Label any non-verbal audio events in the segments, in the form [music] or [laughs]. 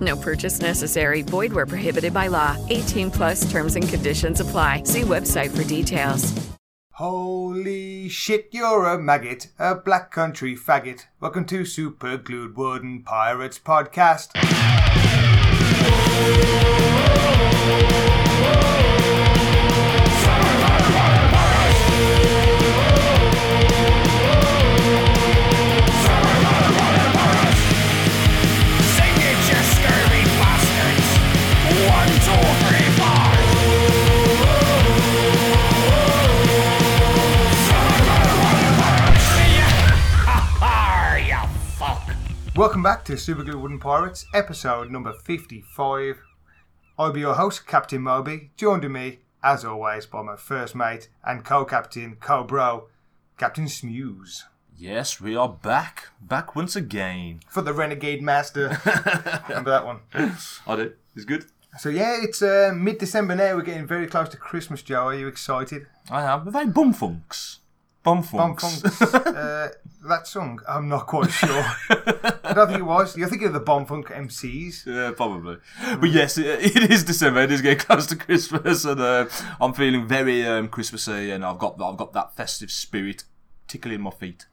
No purchase necessary. Void where prohibited by law. 18 plus terms and conditions apply. See website for details. Holy shit, you're a maggot, a black country faggot. Welcome to Super Glued Wooden Pirates Podcast. Welcome back to Super Glued Wooden Pirates, episode number 55. I'll be your host, Captain Moby, joined with me, as always, by my first mate and co-captain, co-bro, Captain Smuse. Yes, we are back. Back once again. [laughs] For the Renegade Master. Remember that one? I do. It's good. So yeah, it's uh, mid-December now. We're getting very close to Christmas, Joe. Are you excited? I am. Are they bumfunks? Bumfunks. Bomfunks. [laughs] uh, that song, I'm not quite sure. [laughs] I don't think it was. You're thinking of the Bomfunk MC's. Yeah, probably. But yes, it, it is December. It is getting close to Christmas, and uh, I'm feeling very um, Christmassy, and I've got I've got that festive spirit tickling my feet.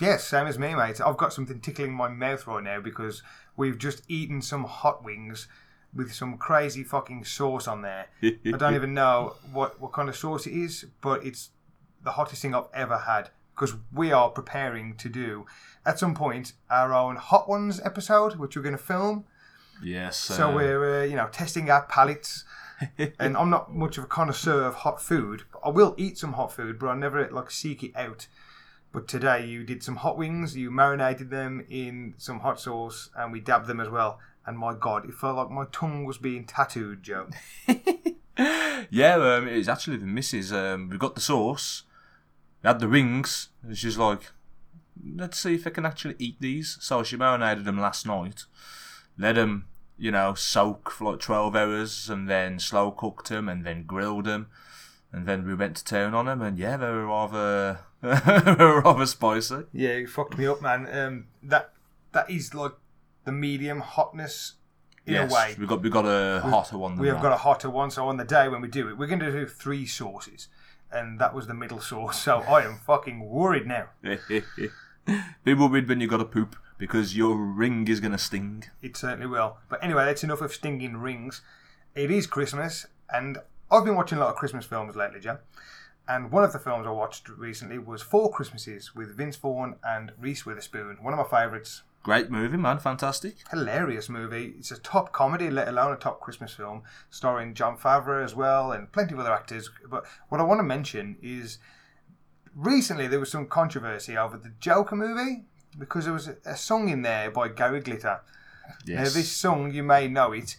Yes, same as me, mate. I've got something tickling my mouth right now because we've just eaten some hot wings with some crazy fucking sauce on there. [laughs] I don't even know what, what kind of sauce it is, but it's the hottest thing I've ever had because we are preparing to do at some point our own Hot Ones episode, which we're going to film. Yes. So uh, we're, uh, you know, testing our palates. [laughs] and I'm not much of a connoisseur of hot food. I will eat some hot food, but I never like seek it out. But today you did some hot wings. You marinated them in some hot sauce, and we dabbed them as well. And my God, it felt like my tongue was being tattooed, Joe. [laughs] Yeah, um, it's actually the missus. Um, we got the sauce, had the wings, and she's like, let's see if I can actually eat these. So she marinated them last night, let them, you know, soak for like 12 hours, and then slow cooked them, and then grilled them. And then we went to town on them, and yeah, they were rather, [laughs] rather spicy. Yeah, you fucked me up, man. Um, that that is like the medium hotness in yes, a way. we got we got a hotter one. Than We have that. got a hotter one, so on the day when we do it, we're going to do three sauces, and that was the middle sauce. So I am fucking worried now. [laughs] Be worried when you got to poop because your ring is gonna sting. It certainly will. But anyway, that's enough of stinging rings. It is Christmas, and I've been watching a lot of Christmas films lately, Joe. And one of the films I watched recently was Four Christmases with Vince Vaughn and Reese Witherspoon. One of my favourites. Great movie, man. Fantastic. Hilarious movie. It's a top comedy, let alone a top Christmas film, starring Jon Favreau as well and plenty of other actors. But what I want to mention is recently there was some controversy over the Joker movie because there was a, a song in there by Gary Glitter. Now, this song, you may know it.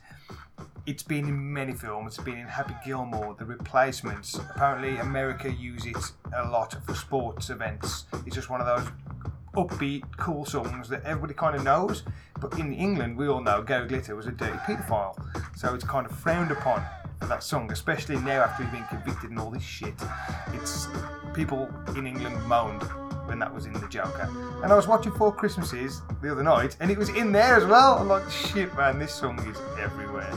It's been in many films. It's been in Happy Gilmore, The Replacements. Apparently, America use it a lot for sports events. It's just one of those upbeat, cool songs that everybody kind of knows. But in England, we all know Gary Glitter was a dirty paedophile. So it's kind of frowned upon for that song, especially now after he's been convicted and all this shit. It's people in England moaned when that was in the Joker. And I was watching Four Christmases the other night, and it was in there as well. I'm like, shit, man, this song is everywhere.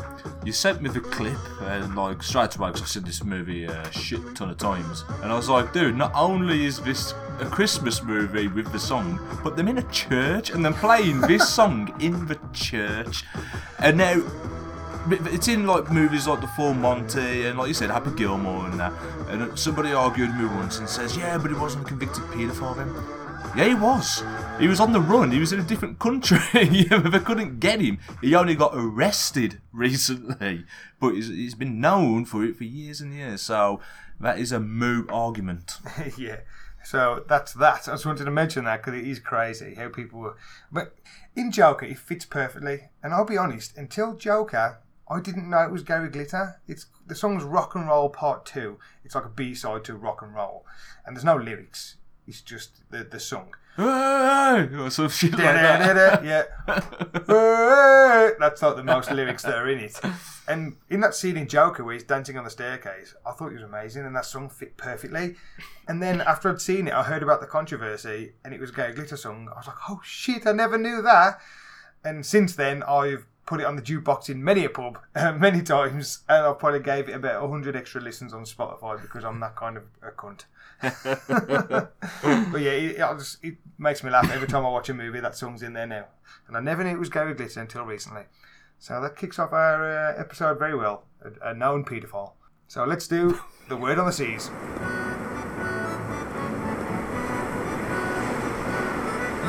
You sent me the clip, and like straight away, because I've seen this movie a shit ton of times, and I was like, dude, not only is this a Christmas movie with the song, but them in a church and then playing this [laughs] song in the church, and now it's in like movies like The Full Monty and like you said, Happy Gilmore and that. And uh, somebody argued with me once and says, "Yeah, but he wasn't a convicted paedophile then." Yeah, he was. He was on the run. He was in a different country. [laughs] They couldn't get him. He only got arrested [laughs] recently, but he's, he's been known for it for years and years. So that is a moot argument. [laughs] yeah. So that's that. I just wanted to mention that because it is crazy how people were. But in Joker, it fits perfectly. And I'll be honest, until Joker, I didn't know it was Gary Glitter. It's the song's Rock and Roll Part Two. It's like a B side to Rock and Roll, and there's no lyrics. It's just the the song. or some shit like that. Yeah. [laughs] That's like the most lyrics that are in it. And in that scene in Joker where he's dancing on the staircase, I thought it was amazing and that song fit perfectly. And then after I'd seen it, I heard about the controversy and it was a Gay Glitter song. I was like, oh shit, I never knew that. And since then, I've put it on the jukebox in many a pub, [laughs] uh, many times, and I probably gave it about 100 extra listens on Spotify because I'm that kind of a cunt. [laughs] [laughs] but yeah, it, it, just, it makes me laugh every time I watch a movie. That song's in there now, and I never knew it was Gary Glitter until recently. So that kicks off our uh, episode very well. A, a known paedophile. So let's do the word on the seas.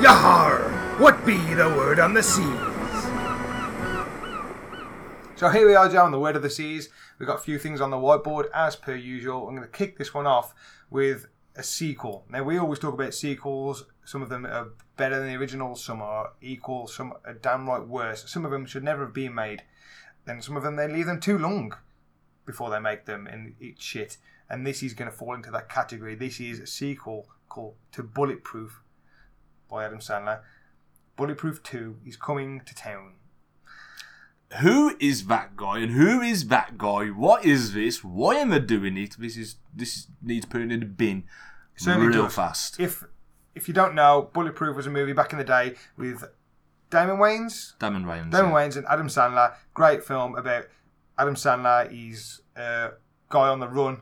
Yahar! What be the word on the seas? So here we are, Joe, on the word of the seas. We've got a few things on the whiteboard as per usual. I'm going to kick this one off with a sequel. Now we always talk about sequels. Some of them are better than the original. Some are equal. Some are damn right worse. Some of them should never have been made. Then some of them they leave them too long before they make them, and it's shit. And this is going to fall into that category. This is a sequel called to Bulletproof by Adam Sandler. Bulletproof Two is coming to town. Who is that guy and who is that guy? What is this? Why am I doing it? This is this needs putting in the bin Certainly real does. fast. If if you don't know, Bulletproof was a movie back in the day with Damon Wayans, Damon Wayans. Damon yeah. Wayans and Adam Sandler. Great film about Adam Sandler. He's a guy on the run.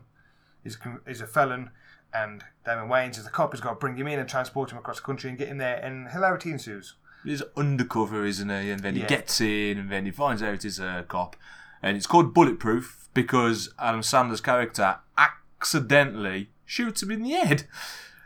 He's, he's a felon. And Damon Wayans is the cop who's got to bring him in and transport him across the country and get him there. And hilarity ensues. He's undercover, isn't he? And then he Yeah. gets in, and then he finds out he's a cop. And it's called Bulletproof because Adam Sandler's character accidentally shoots him in the head.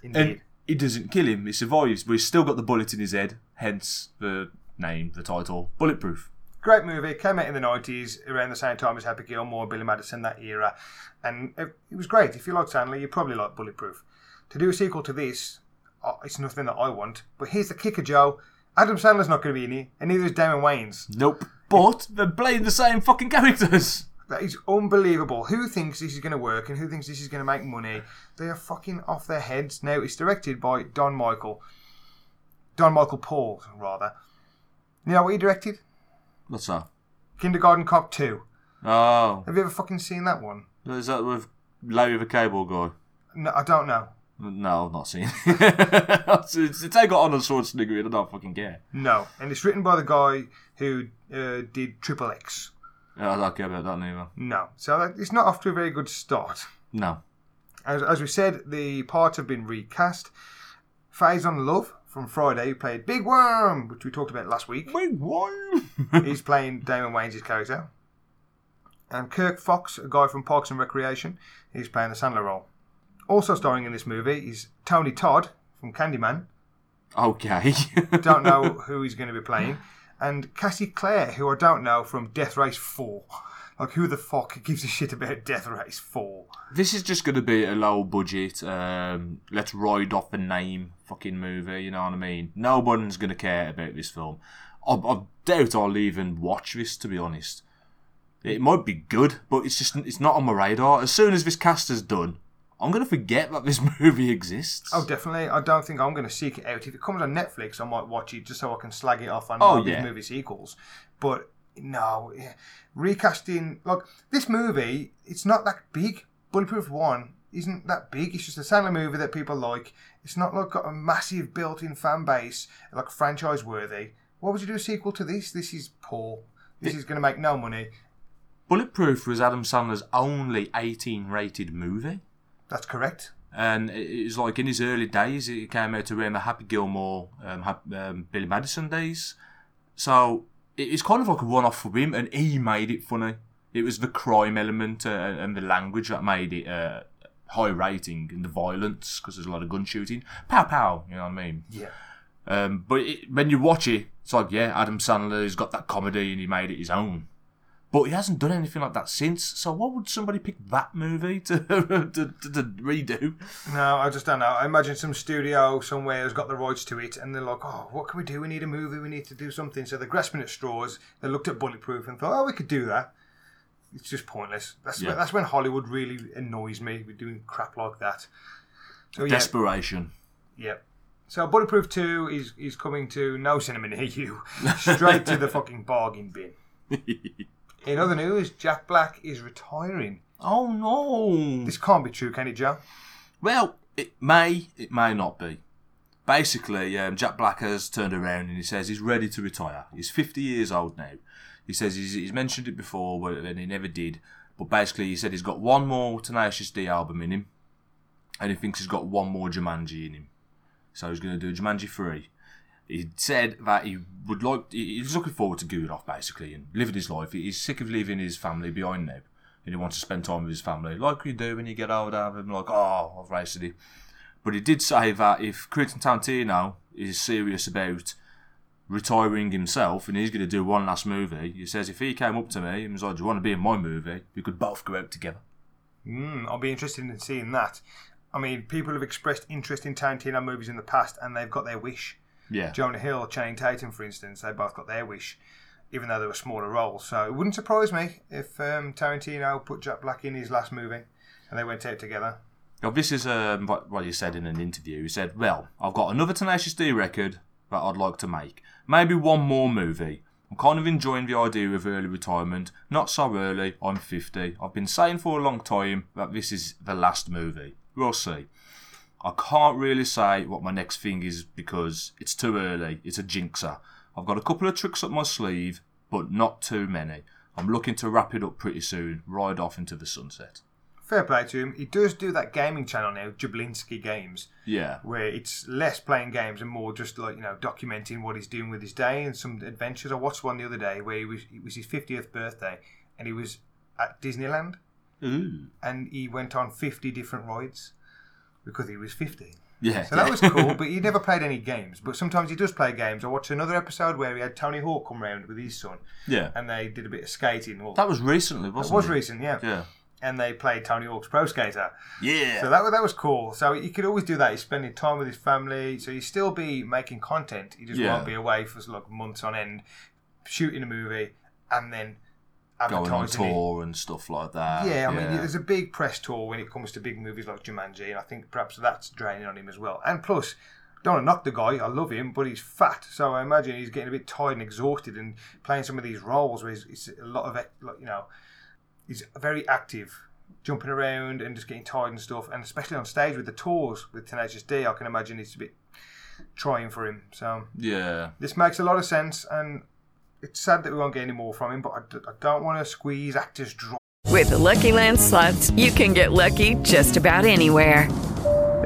Indeed. And he doesn't kill him, he survives, but he's still got the bullet in his head, hence the name, the title, Bulletproof. Great movie. Came out in the 90s, around the same time as Happy Gilmore, Billy Madison, that era. And it, it was great. If you like Sandler, you probably like Bulletproof. To do a sequel to this, oh, it's nothing that I want. But here's the kicker, Joe. Adam Sandler's not going to be in it, and neither is Damon Wayans. Nope. But they're playing the same fucking characters. That is unbelievable. Who thinks this is going to work and who thinks this is going to make money? They are fucking off their heads. Now, it's directed by Don Michael. Don Michael Paul, rather. You know what he directed? What's that? Kindergarten Cop 2. Oh, Have you ever fucking seen that one? is that with Larry the Cable Guy? No, I don't know. No, I've not seen it. [laughs] it's, they got Arnold Schwarzenegger in, I don't fucking care. No. And it's written by the guy who uh, did Triple X. Yeah, I don't care about that neither. No. So that, it's not off to a very good start. No. As, as we said, the parts have been recast. Faizon Love from Friday, who played Big Worm, which we talked about last week. Wait, what? [laughs] He's playing Damon Wayans' character. And Kirk Fox, a guy from Parks and Recreation, he's playing the Sandler role. Also starring in this movie is Tony Todd from Candyman. okay. [laughs] Don't know who he's going to be playing. And Cassie Clare, who I don't know from Death Race 4. Like, who the fuck gives a shit about Death Race 4? This is just going to be a low budget, um, let's ride off the name fucking movie, you know what I mean? No one's going to care about this film. I, I doubt I'll even watch this, to be honest. It might be good, but it's just it's not on my radar. As soon as this cast is done, I'm going to forget that this [laughs] movie exists. Oh, definitely. I don't think I'm going to seek it out. If it comes on Netflix, I might watch it just so I can slag it off on Oh, these yeah. movie sequels. But no, yeah. recasting. Look, this movie, it's not that big. Bulletproof 1 isn't that big. It's just a Sandler movie that people like. It's not like got a massive built in fan base, like franchise worthy. Why would you do a sequel to this? This is poor. This is going to make no money. Bulletproof was Adam Sandler's only 18 rated movie. That's correct. And it was like in his early days, it came out around the Happy Gilmore, um, um, Billy Madison days. So it's kind of like a one-off for him, and he made it funny. It was the crime element uh, and the language that made it uh, high rating, and the violence because there's a lot of gun shooting, pow pow. You know what I mean? Yeah. Um, but it, when you watch it, it's like, yeah, Adam Sandler's got that comedy and he made it his own. But he hasn't done anything like that since. So why would somebody pick that movie to, [laughs] to, to, to redo? No, I just don't know. I imagine some studio somewhere has got the rights to it, and they're like, "Oh, what can we do? We need a movie. We need to do something." So they're grasping at straws. They looked at Bulletproof and thought, "Oh, we could do that." It's just pointless. That's Yeah. when, that's when Hollywood really annoys me with doing crap like that. So yeah, Desperation. yeah. So Bulletproof Two is is coming to no cinema near you, [laughs] straight to the fucking bargain bin. [laughs] In other news, Jack Black is retiring. Oh no! This can't be true, can it, Joe? Well, it may, it may not be. Basically, um, Jack Black has turned around and he says he's ready to retire. He's 50 years old now. He says he's, he's mentioned it before, but and he never did. But basically, he said he's got one more Tenacious D album in him, and he thinks he's got one more Jumanji in him. So he's going to do Jumanji 3. He said that he would like, he- he's looking forward to off basically and living his life. He's sick of leaving his family behind now. And he wants to spend time with his family, like you do when you get older. I'm like, oh, I've it. But he did say that if Quentin Tarantino is serious about retiring himself and he's going to do one last movie, he says if he came up to me and was like, "Do you want to be in my movie?" We could both go out together. Mm, I'll be interested in seeing that. I mean, people have expressed interest in Tarantino movies in the past, and they've got their wish. Yeah, Jonah Hill, Channing Tatum, for instance, they both got their wish, even though they were smaller roles. So it wouldn't surprise me if um, Tarantino put Jack Black in his last movie, and they went out together. Now, this is um, what, what he said in an interview. He said, Well, I've got another Tenacious D record that I'd like to make. Maybe one more movie. I'm kind of enjoying the idea of early retirement. Not so early, I'm 50. I've been saying for a long time that this is the last movie. We'll see. I can't really say what my next thing is because it's too early. It's a jinxer. I've got a couple of tricks up my sleeve, but not too many. I'm looking to wrap it up pretty soon, ride off into the sunset. Fair play to him. He does do that gaming channel now, Jablinski Games, Yeah. where it's less playing games and more just like you know documenting what he's doing with his day and some adventures. I watched one the other day where he was it was his fiftieth birthday and he was at Disneyland Ooh. and he went on fifty different rides because he was 15. Yeah. So that was cool, but he [laughs] never played any games. But sometimes he does play games. I watched another episode where he had Tony Hawk come round with his son, yeah. and they did a bit of skating. Well, That was recently, wasn't was it? Was recent, yeah. Yeah. And they played Tony Hawk's Pro Skater. Yeah. So that was- that was cool. So he could always do that. He's spending time with his family. So he still be making content. He just Yeah. won't be away for like months on end, shooting a movie, and then Going on it. tour and stuff like that. Yeah, I mean, there's a big press tour when it comes to big movies like Jumanji, and I think perhaps that's draining on him as well. And plus, don't want to knock the guy. I love him, but he's fat, so I imagine he's getting a bit tired and exhausted, and playing some of these roles where he's, it's a lot of, you know, he's very active, jumping around and just getting tired and stuff. And especially on stage with the tours with Tenacious D, I can imagine it's a bit trying for him. So yeah. this makes a lot of sense, and it's sad that we won't get any more from him. But I, d- I don't want to squeeze actors dry. With the Lucky Land slots, you can get lucky just about anywhere.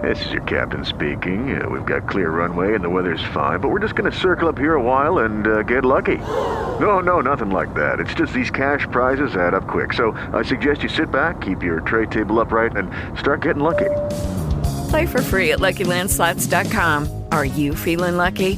This is your captain speaking. Uh, we've got clear runway and the weather's fine, but we're just going to circle up here a while and uh, get lucky. No, no, nothing like that. It's just these cash prizes add up quick. So I suggest you sit back, keep your tray table upright, and start getting lucky. Play for free at LuckyLandSlots.com. Are you feeling lucky?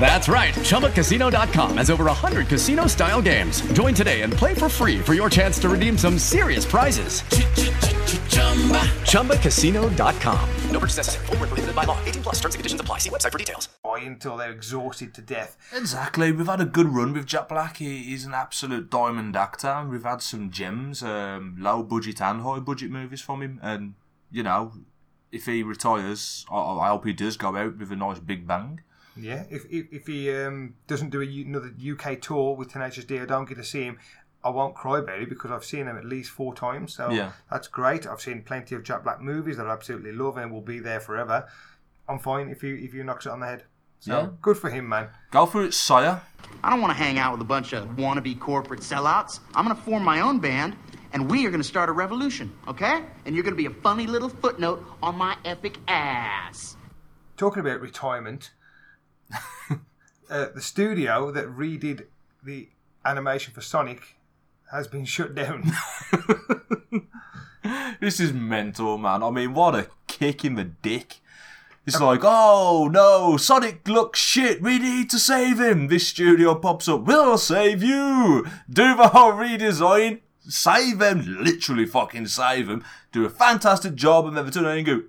That's right. ChumbaCasino.com has over 100 casino style games. Join today and play for free for your chance to redeem some serious prizes. ChumbaCasino.com. No purchase necessary. Void where prohibited by law. 18 plus terms and conditions apply. See website for details. until they're exhausted to death. Exactly. We've had a good run with Jack Black. He, he's an absolute diamond actor. and We've had some gems, um, low budget and high budget movies from him. And, you know, if he retires, I, I hope he does go out with a nice big bang. Yeah, if if, if he um, doesn't do a, U- another UK tour with Tenacious D, I don't get to see him. I won't cry about it because I've seen him at least four times. So Yeah. that's great. I've seen plenty of Jack Black movies that I absolutely love and will be there forever. I'm fine if you if you knocks it on the head. So Yeah. good for him, man. Go for it, sire. I don't want to hang out with a bunch of wannabe corporate sellouts. I'm going to form my own band, and we are going to start a revolution, okay? And you're going to be a funny little footnote on my epic ass. Talking about retirement, uh, the studio that redid the animation for Sonic has been shut down. [laughs] This is mental, man. I mean, what a kick in the dick. It's like, oh no, Sonic looks shit. We need to save him. This studio pops up. We'll save you. Do the whole redesign. Save him. Literally fucking save him. Do a fantastic job. And then they turn around and go,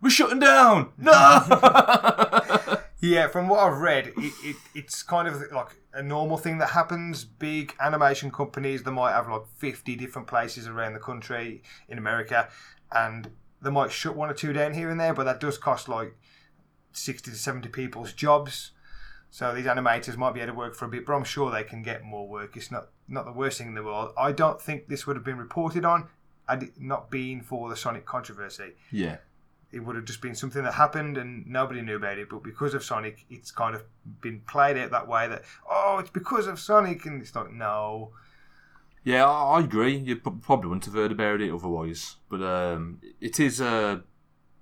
we're shutting down. No. [laughs] [laughs] Yeah, from what I've read, it, it, it's kind of like a normal thing that happens. Big animation companies, they might have like 50 different places around the country in America, and they might shut one or two down here and there, but that does cost like 60 to 70 people's jobs. So these animators might be able to work for a bit, but I'm sure they can get more work. It's not, not the worst thing in the world. I don't think this would have been reported on had it not been for the Sonic controversy yeah. It would have just been something that happened and nobody knew about it. But because of Sonic, it's kind of been played out that way that, oh, it's because of Sonic. And it's like, no. Yeah, I I agree. You probably wouldn't have heard about it otherwise. But um, it is uh,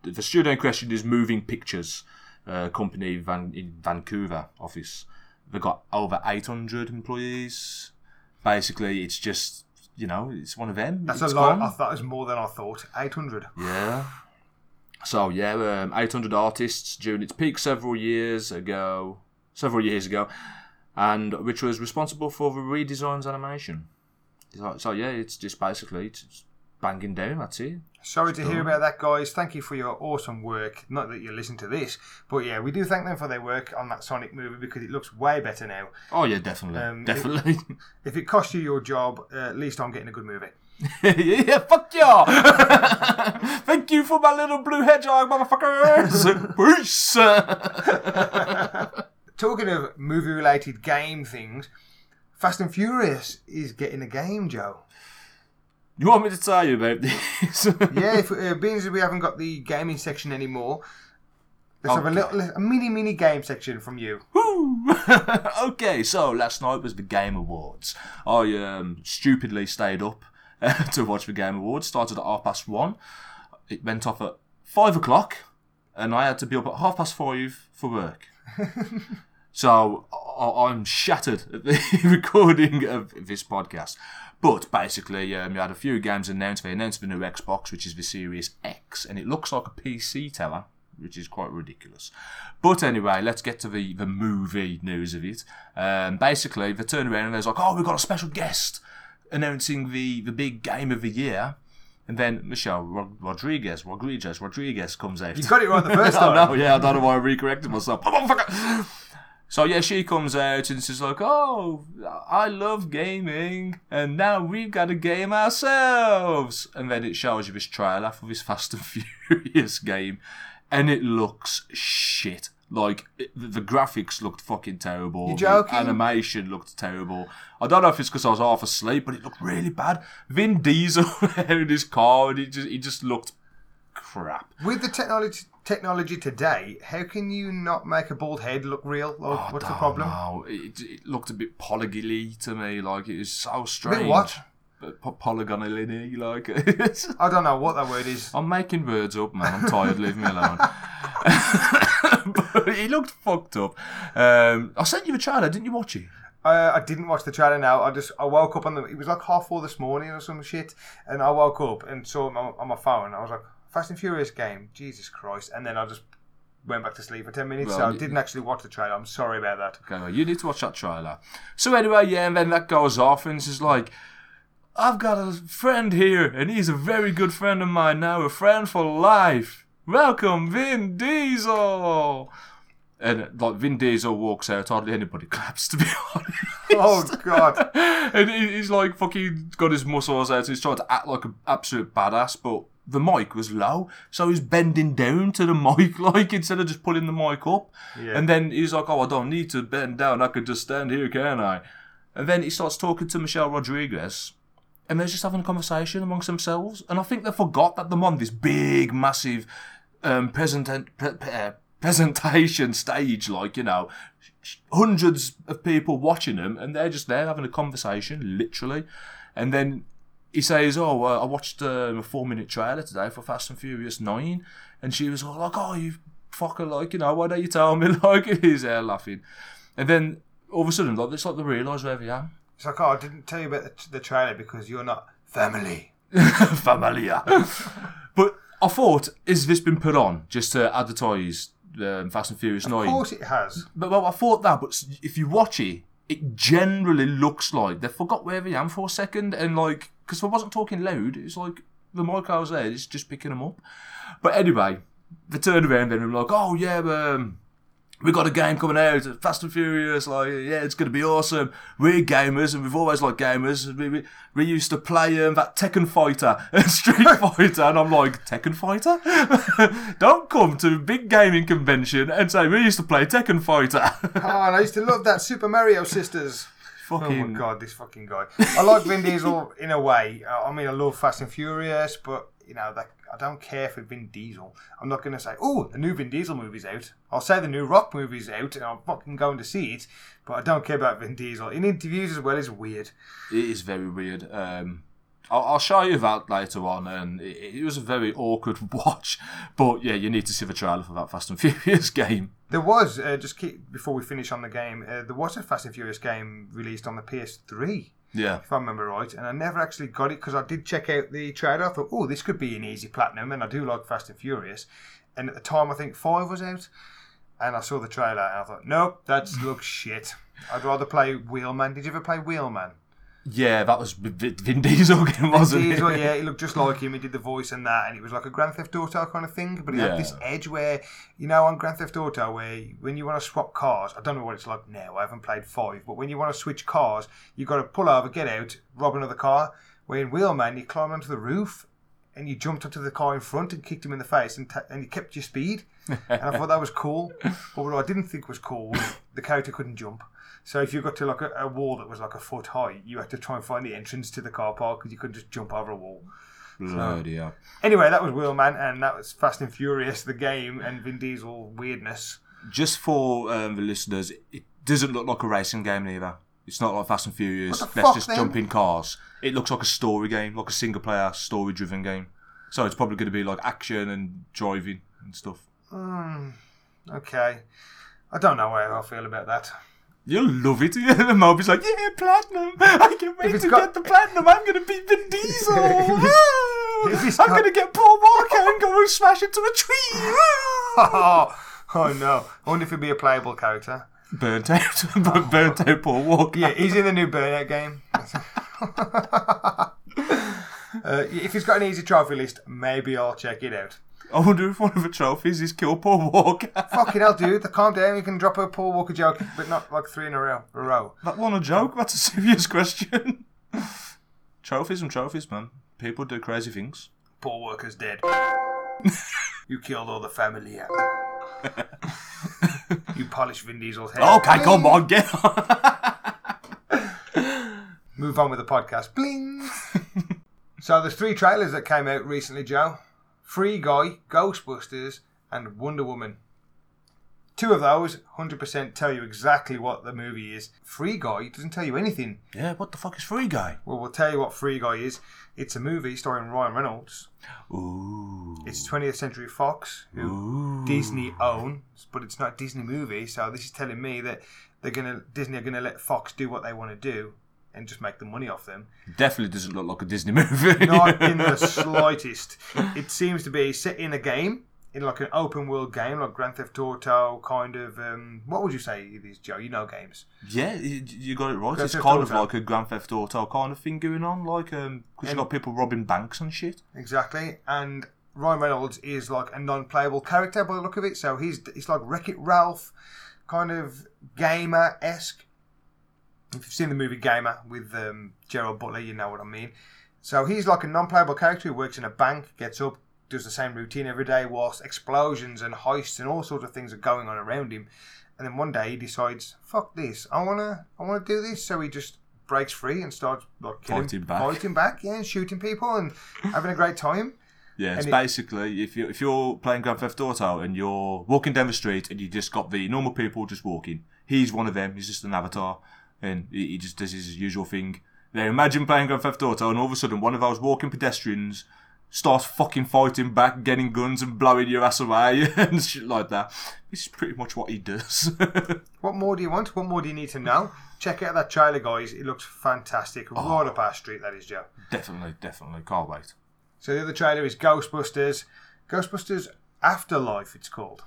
the studio in question is Moving Pictures, uh, company Van- in Vancouver office. They've got over 800 employees. Basically, it's just you know it's one of them. That's It's a lot. gone. I thought it was more than I thought. 800. Yeah. So yeah, um, 800 artists during its peak several years ago, several years ago, and which was responsible for the redesigns animation. So, so yeah, it's just basically it's banging down. That's it. Sorry to hear about that, guys. Thank you for your awesome work. Not that you listen to this, but yeah, we do thank them for their work on that Sonic movie because it looks way better now. Oh yeah, definitely, Um, definitely. [laughs] If it cost you your job, uh, at least I'm getting a good movie. [laughs] yeah, fuck yeah! [laughs] Thank you for my little blue hedgehog, motherfuckers. [laughs] Peace. Talking of movie related game things, Fast and Furious is getting a game, Joe. you want me to tell you about this? yeah, if, uh, being as we haven't got the gaming section anymore, let's have a little, a mini, mini game section from you. Okay, so last night was the Game Awards. I um, stupidly stayed up [laughs] to watch the Game Awards. Started at half past one. It went off at five o'clock, and I had to be up at half past five for work. [laughs] so I- I'm shattered at the [laughs] recording of this podcast. But basically, um, you had a few games announced. They announced the new Xbox, which is the Series X, and it looks like a PC tower, which is quite ridiculous. But anyway, let's get to the, the movie news of it. Um, basically, they turn around and there's like, oh, we've got a special guest announcing the, the big game of the year. And then Michelle Rod- Rodriguez, Rodriguez, Rodriguez comes out. You got it right the [laughs] first I time. know, yeah, I don't know why I recorrected myself. So yeah, she comes out and she's like, "Oh, I love gaming, and now we've got a game ourselves." And then it shows you this trailer for this Fast and [laughs] Furious game, and it looks shit. Like it, the graphics looked fucking terrible. You joking? The animation looked terrible. I don't know if it's because I was half asleep, but it looked really bad. Vin Diesel [laughs] in his car, and it just it just looked crap. With the technology technology today, how can you not make a bald head look real? Like, I what's the problem? know. It, it looked a bit polygonally to me. Like it was so strange. what? Polygonally, like. I don't know what that word is. I'm making words up, man. I'm tired. Leave me alone. [laughs] [laughs] but he looked fucked up. Um, I sent you the trailer. Didn't you watch it? Uh, I didn't watch the trailer now. I just I woke up on the. It was like half four this morning or some shit, and I woke up and saw it on, on my phone. I was like, Fast and Furious game, Jesus Christ! And then I just went back to sleep for ten minutes. so Well, I y- didn't actually watch the trailer. I'm sorry about that. Okay, well, you need to watch that trailer. So anyway, yeah, and then that goes off, and it's just like, I've got a friend here, and he's a very good friend of mine now, a friend for life. Welcome, Vin Diesel. And like Vin Diesel walks out, hardly anybody [laughs] claps to be honest. Oh God! [laughs] and he- he's like fucking got his muscles out. He's trying to act like an absolute badass, but the mic was low, so he's bending down to the [laughs] mic, like instead of just pulling the mic up. Yeah. And then he's like, "Oh, I don't need to bend down. I could just stand here, can I?" And then he starts talking to Michelle Rodriguez, and they're just having a conversation amongst themselves. And I think they forgot that they're on this big, massive um, present, pre- pre- uh, presentation stage, like, you know, hundreds of people watching them, and they're just there having a conversation, literally. And then he says, "Oh, uh, I watched um, a four-minute trailer today for Fast and Furious 9. and she was all like, "Oh, you fucker, like, you know, why don't you tell me?" [laughs] Like, he's there laughing, and then all of a sudden, like, it's like they realise where we are. It's like, oh, I didn't tell you about the, the trailer because you're not family. [laughs] Familiar. [laughs] but I thought, has this been put on just to advertise um, Fast and Furious 9? Of course it has. But well, I thought that, but if you watch it, it generally looks like they forgot where they am for a second, and like, because I wasn't talking loud, it's like the mic I was there, it's just picking them up. But anyway, they turned around and were like, oh yeah, um, we got a game coming out, Fast and Furious, like, yeah, it's going to be awesome. We're gamers, and we've always liked gamers. We, we, we used to play um, that Tekken Fighter and [laughs] Street [laughs] Fighter, and I'm like, Tekken Fighter? [laughs] Don't come to a big gaming convention and say, we used to play Tekken Fighter. Oh, and I used to love that Super Mario Sisters. Oh Fucking- my god, this fucking guy. I like Vin Diesel in a way. I mean, I love Fast and Furious, but you know, that I don't care for Vin Diesel. I'm not going to say, oh, the new Vin Diesel movie's out. I'll say the new Rock movie's out, and I'm fucking going to see it. But I don't care about Vin Diesel. In interviews as well, is weird. It is very weird. Um, I'll, I'll show you that later on, and it, it was a very awkward [laughs] watch. But yeah, you need to see the trailer for that Fast and [laughs] Furious game. There was uh, just keep, before we finish on the game. Uh, there was a Fast and Furious game released on the PS3. Yeah. if I remember right, and I never actually got it because I did check out the trailer. I thought, oh, this could be an easy platinum, and I do like Fast and Furious. And at the time, I think five was out, and I saw the trailer, and I thought, nope, that looks [laughs] shit. I'd rather play Wheelman. Did you ever play Wheelman? Yeah, that was Vin Diesel game, wasn't Diesel, it? yeah, [laughs] he looked just like him. He did the voice and that, and it was like a Grand Theft Auto kind of thing. But he Yeah. had this edge where, you know, on Grand Theft Auto, where when you want to swap cars, I don't know what it's like now. I haven't played five, but when you want to switch cars, you've got to pull over, get out, rob another car. Where in Wheelman, you climb onto the roof and you jumped onto the car in front and kicked him in the face, and, ta- and you kept your speed. [laughs] And I thought that was cool. But what I didn't think was cool the character couldn't jump. So if you got to like a, a wall that was like a foot high, you had to try and find the entrance to the car park because you couldn't just jump over a wall. Bloody hell. Anyway, that was Wheelman, and that was Fast and Furious, the game, and Vin Diesel weirdness. Just for um, the listeners, it doesn't look like a racing game either. It's not like Fast and Furious. Let's fuck, just then? jump in cars. It looks like a story game, like a single player story driven game. So it's probably going to be like action and driving and stuff. Okay, I don't know how I feel about that. You'll love it. Yeah, The Moby's like, yeah, platinum. I can't wait to got- get the platinum. I'm going to beat Vin Diesel. [laughs] It's [laughs] I'm got- going to get Paul Walker and go and smash into a tree. Oh, [laughs] oh no! I wonder if he'd be a playable character. Burnt out. Burnt out Paul Walker. Yeah, he's in the new Burnout game. uh, if he's got an easy trophy list, maybe I'll check it out. I wonder if one of the trophies is kill Paul Walker. [laughs] Fucking hell, dude! Calm down. You can drop a Paul Walker joke, but not like three in a row. A row. That one a joke? That's a serious question. [laughs] trophies and trophies, man. People do crazy things. Paul Walker's dead. [laughs] you killed all the family. you polished Vin Diesel's head. Okay, come on, get on. Move on with the podcast. Bling. so there's three trailers that came out recently, Joe. Free Guy, Ghostbusters, and Wonder Woman. Two of those 100% tell you exactly what the movie is. Free Guy doesn't tell you anything. yeah, what the fuck is Free Guy? Well, we'll tell you what Free Guy is. It's a movie starring Ryan Reynolds. Ooh. It's 20th Century Fox, who Disney own, but it's not a Disney movie. So this is telling me that they're gonna Disney are gonna let Fox do what they want to do and just make the money off them. Definitely doesn't look like a Disney [laughs] movie. Not [laughs] in the slightest. It seems to be set in a game, in like an open world game, like Grand Theft Auto kind of. Um, what would you say it is, Joe? You know games. yeah, you, got it right. Grand it's Theft kind of like a Grand Theft Auto kind of thing going on, like um, because you got people robbing banks and shit. Exactly. And Ryan Reynolds is like a non-playable character by the look of it. So he's he's like Wreck It Ralph, kind of gamer esque. If you've seen the movie Gamer with um, Gerard Butler, you know what I mean. So he's like a non-playable character who works in a bank, gets up, does the same routine every day, whilst explosions and heists and all sorts of things are going on around him. And then one day he decides, "Fuck this! I wanna, I wanna do this." So he just breaks free and starts like killing, Fighting back. fighting back, yeah, and shooting people and having a great time. Yeah, it's it- basically if you if you're playing Grand Theft Auto and you're walking down the street and you just got the normal people just walking, he's one of them. He's just an avatar, and he, just does his usual thing. Now imagine playing Grand Theft Auto and all of a sudden one of those walking pedestrians starts fucking fighting back, getting guns and blowing your ass away [laughs] and shit like that. This is pretty much what he does. [laughs] What more do you want? What more do you need to know? Check out that trailer, guys. It looks fantastic. Oh. Right up our street, that is, Joe. definitely, definitely, can't wait. So the other trailer is Ghostbusters. Ghostbusters Afterlife, it's called.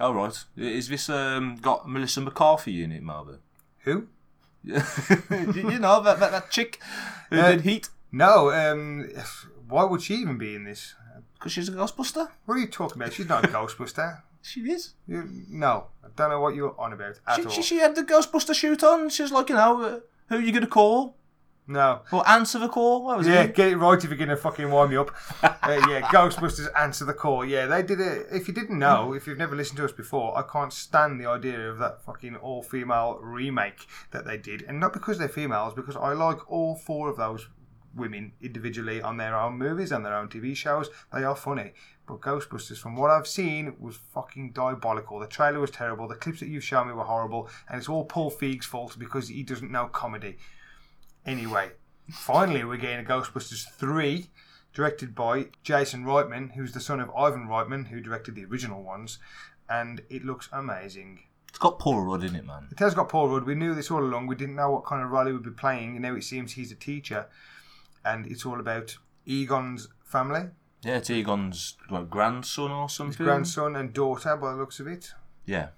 All right, is this um got Melissa McCarthy in it, Marvin? Who? [laughs] you you know that, that that chick who Uh, did Heat No, um, why would she even be in this? because she's a Ghostbuster. What are you talking about? She's not a [laughs] Ghostbuster. She is. You, no, I don't know what you're on about at She, all. she, she had the Ghostbuster shoot on. She's like, you know, uh, who you gonna call? No. Well, answer the call? What was Yeah, it? get it right if you're going to fucking wind me up. uh, yeah, [laughs] Ghostbusters answer the call. Yeah, they did it. If you didn't know, if you've never listened to us before, I can't stand the idea of that fucking all female remake that they did. And not because they're females, because I like all four of those women individually on their own movies and their own TV shows. They are funny. But Ghostbusters, from what I've seen, was fucking diabolical. The trailer was terrible. The clips that you've shown me were horrible. And it's all Paul Feig's fault because he doesn't know comedy. Anyway, finally we're getting a Ghostbusters 3, directed by Jason Reitman, who's the son of Ivan Reitman, who directed the original ones, and it looks amazing. It's got Paul Rudd in it, man. It has got Paul Rudd. We knew this all along. We didn't know what kind of role he would be playing, and now it seems he's a teacher, and it's all about Egon's family, Yeah, it's Egon's like, grandson or his something. grandson and daughter, by the looks of it. Yeah.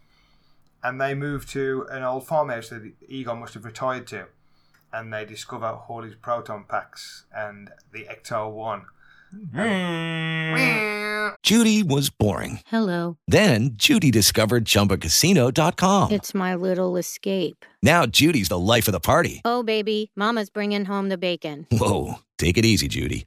and they move to an old farmhouse that Egon must have retired to, and they discover all his proton packs and the Ecto One. Mm. Judy was boring. Hello. Then Judy discovered ChumbaCasino.com. It's my little escape. Now Judy's the life of the party. Oh, baby, Mama's bringing home the bacon. Whoa, take it easy, Judy.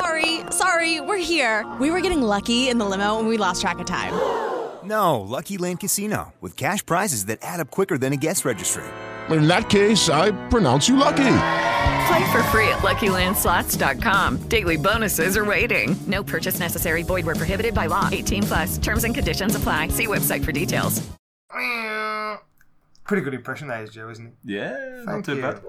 Sorry, sorry, we're here. We were getting lucky in the limo and we lost track of time. No, Lucky Land Casino, with cash prizes that add up quicker than a guest registry. In that case, I pronounce you lucky. Play for free at LuckyLandSlots.com. Daily bonuses are waiting. No purchase necessary. Void where prohibited by law. 18 plus. Terms and conditions apply. See website for details. Pretty good impression that is, Joe, isn't it? Yeah, not too you. bad.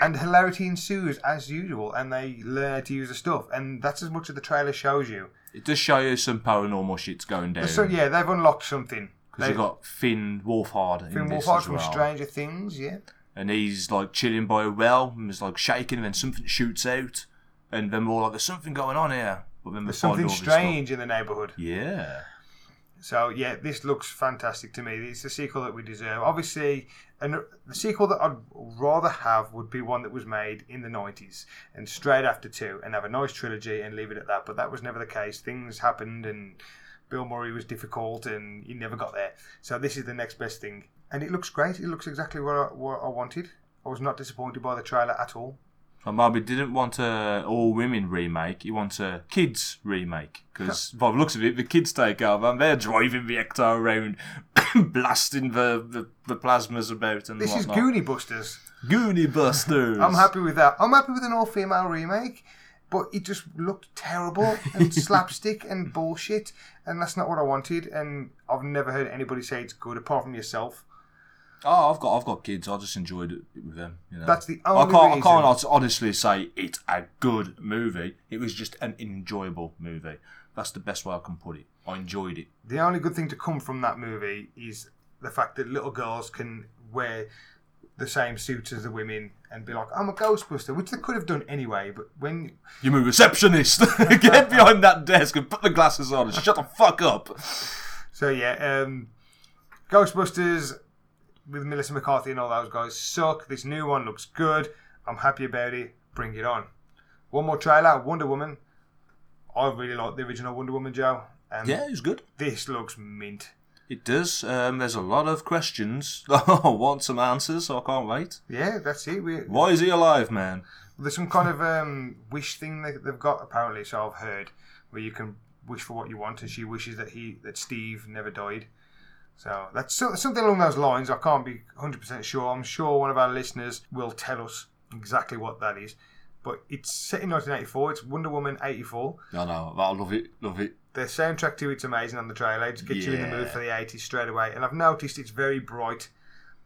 And hilarity ensues as usual, and they learn how to use the stuff, and that's as much as the trailer shows you. It does show you some paranormal shit's going down. So yeah, they've unlocked something. Because you've got Finn Wolfhard Finn Wolfhard from well. Stranger Things, yeah. and he's like chilling by a well and he's like shaking and then something shoots out and then we're all like there's something going on here but then There's something strange in the neighbourhood. yeah So yeah, this looks fantastic to me. It's the sequel that we deserve. Obviously, and the sequel that I'd rather have would be one that was made in the nineties and straight after two, and have a nice trilogy and leave it at that. But that was never the case. Things happened, and Bill Murray was difficult, and he never got there. So this is the next best thing, and it looks great. It looks exactly what I, what I wanted. I was not disappointed by the trailer at all. And Bobby didn't want a all women remake he wants a kids remake because by the looks of it the kids take over and they're driving the Ecto around [coughs] blasting the, the, the plasmas about and This is whatnot. Goonie Busters. Goonie Busters I'm happy with that. I'm happy with an all female remake, but it just looked terrible and [laughs] slapstick and bullshit, and that's not what I wanted. And I've never heard anybody say it's good apart from yourself. Oh, I've got I've got kids. I just enjoyed it with them. You know. That's the I only can't reason. I can't honestly say it's a good movie. It was just an enjoyable movie. That's the best way I can put it. I enjoyed it. The only good thing to come from that movie is the fact that little girls can wear the same suits as the women and be like, "I'm a Ghostbuster," which they could have done anyway. But when You're a receptionist. [laughs] Get behind that desk and put the glasses on and shut the fuck up. So yeah, um, Ghostbusters with Melissa McCarthy and all those guys suck. This new one looks good. I'm happy about it. Bring it on. One more trailer, Wonder Woman. I really like the original Wonder Woman, Joe. And Yeah, it was good. This looks mint. It does. Um, there's a lot of questions. [laughs] I want some answers, so I can't wait. Yeah, that's it. We, Why is he alive, man? There's some kind of um, wish thing that they've got apparently, so I've heard, where you can wish for what you want, and she wishes that he that Steve never died. So that's so- something along those lines. I can't be 100% sure. I'm sure one of our listeners will tell us exactly what that is. But it's set in 1984. It's Wonder Woman 84. I know. I love it. Love it. The soundtrack to it's amazing on the trailer. It gets you in the mood for the 80s straight away. And I've noticed it's very bright.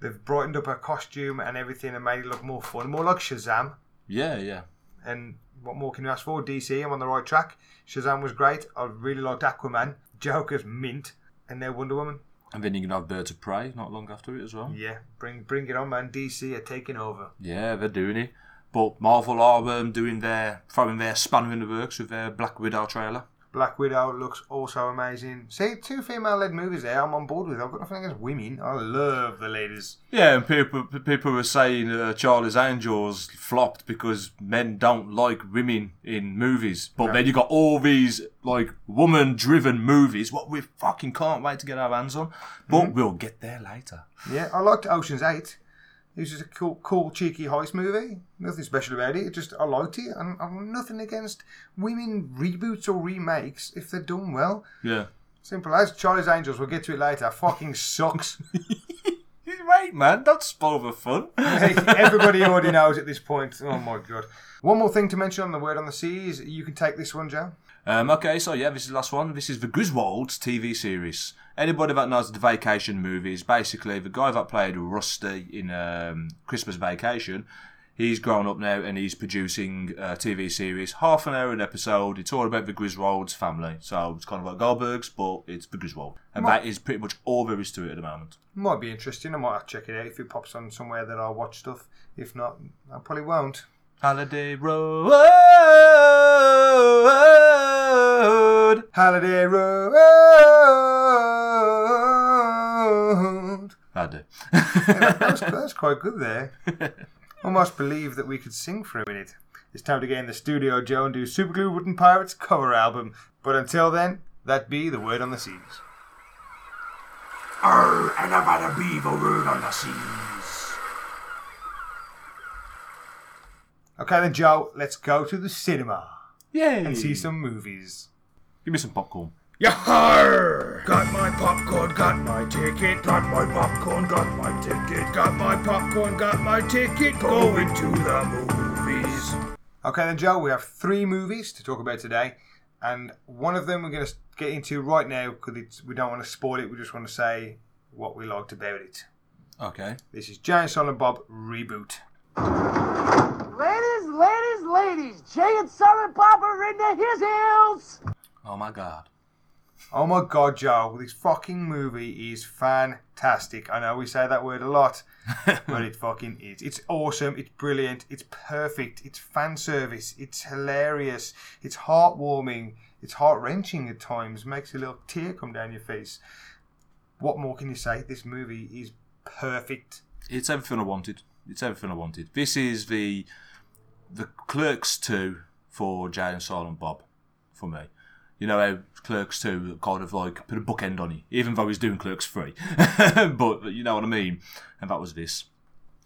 They've brightened up her costume and everything and made it look more fun, more like Shazam. Yeah, yeah. And what more can you ask for? DC, I'm on the right track. Shazam was great. I really liked Aquaman. Joker's mint. And now Wonder Woman. And then you can have Birds of Prey not long after it as well. Yeah, bring bring it on, man. DC are taking over. Yeah, they're doing it. But Marvel are um, doing their throwing their spanner in the works with their Black Widow trailer. Black Widow looks also amazing. See, two female-led movies there. I'm on board with. I've got nothing against women. I love the ladies. Yeah, and people people were saying uh, Charlie's Angels flopped because men don't like women in movies. But No. then you got all these like woman-driven movies. What we fucking can't wait to get our hands on. But Mhm. we'll get there later. Yeah, I liked Ocean's Eight. It was just a cool, cool, cheeky heist movie. Nothing special about it. It just I liked it, and I've nothing against women reboots or remakes if they're done well. Yeah. Simple as Charlie's Angels. We'll get to it later. Fucking sucks. [laughs] He's right, man. Don't spoil the fun. [laughs] Everybody already knows at this point. Oh my god. One more thing to mention on the word on the seas. You can take this one, Joe. Um, okay, so yeah, this is the last one. This is the Griswolds TV series. Anybody that knows the vacation movies, basically the guy that played Rusty in um, Christmas Vacation, he's grown up now and he's producing a TV series, half an hour an episode. It's all about the Griswolds family, so it's kind of like Goldbergs, but it's the Griswold, and Right. that is pretty much all there is to it at the moment. Might be interesting. I might have to check it out if it pops on somewhere that I'll watch stuff. If not, I probably won't. Holiday Road. Holiday Road. I do. that, was, [laughs] that quite good there. Almost believe that we could sing for a minute. It's time to get in the studio, Joe, and do Superglue Wooden Pirates cover album. But until then, that be the word on the seas. Arr, oh, and I've had a beaver word on the seas. Okay then, Joe, let's go to the cinema. Yay! And see some movies. Give me some popcorn. Yahar! Got my popcorn, got my ticket. Got my popcorn, got my ticket. Got my popcorn, got my ticket. Going to the movies. Okay then, Joe, we have three movies to talk about today. And one of them we're going to get into right now because we don't want to spoil it. We just want to say what we liked about it. Okay. This is Jay and Silent Bob Reboot. Ladies, ladies, ladies, Jay and Silent Bob are into his heels. Oh my god. Oh my god, Joe, this fucking movie is fantastic. I know we say that word a lot, [laughs] but it fucking is. It's awesome, it's brilliant, it's perfect, it's fan service, it's hilarious, it's heartwarming, it's heart wrenching at times, makes a little tear come down your face. What more can you say? This movie is perfect. It's everything I wanted. It's everything I wanted. This is the the Clerks 2 for Jay and Silent Bob for me. You know how Clerks 2 kind of like put a bookend on you, even though he's doing Clerks 3. [laughs] but you know what I mean? And that was this.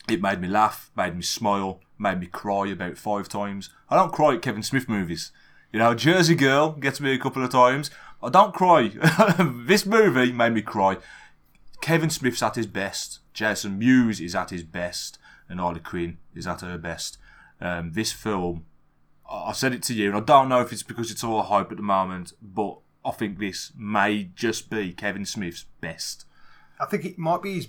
It made me laugh, made me smile, made me cry about five times. I don't cry at Kevin Smith movies. You know, Jersey Girl gets me a couple of times. I don't cry. [laughs] this movie made me cry. Kevin Smith's at his best. Jason Mewes is at his best. And Harley Quinn is at her best. Um, this film, I said it to you, and I don't know if it's because it's all hype at the moment, but I think this may just be Kevin Smith's best. I think it might be his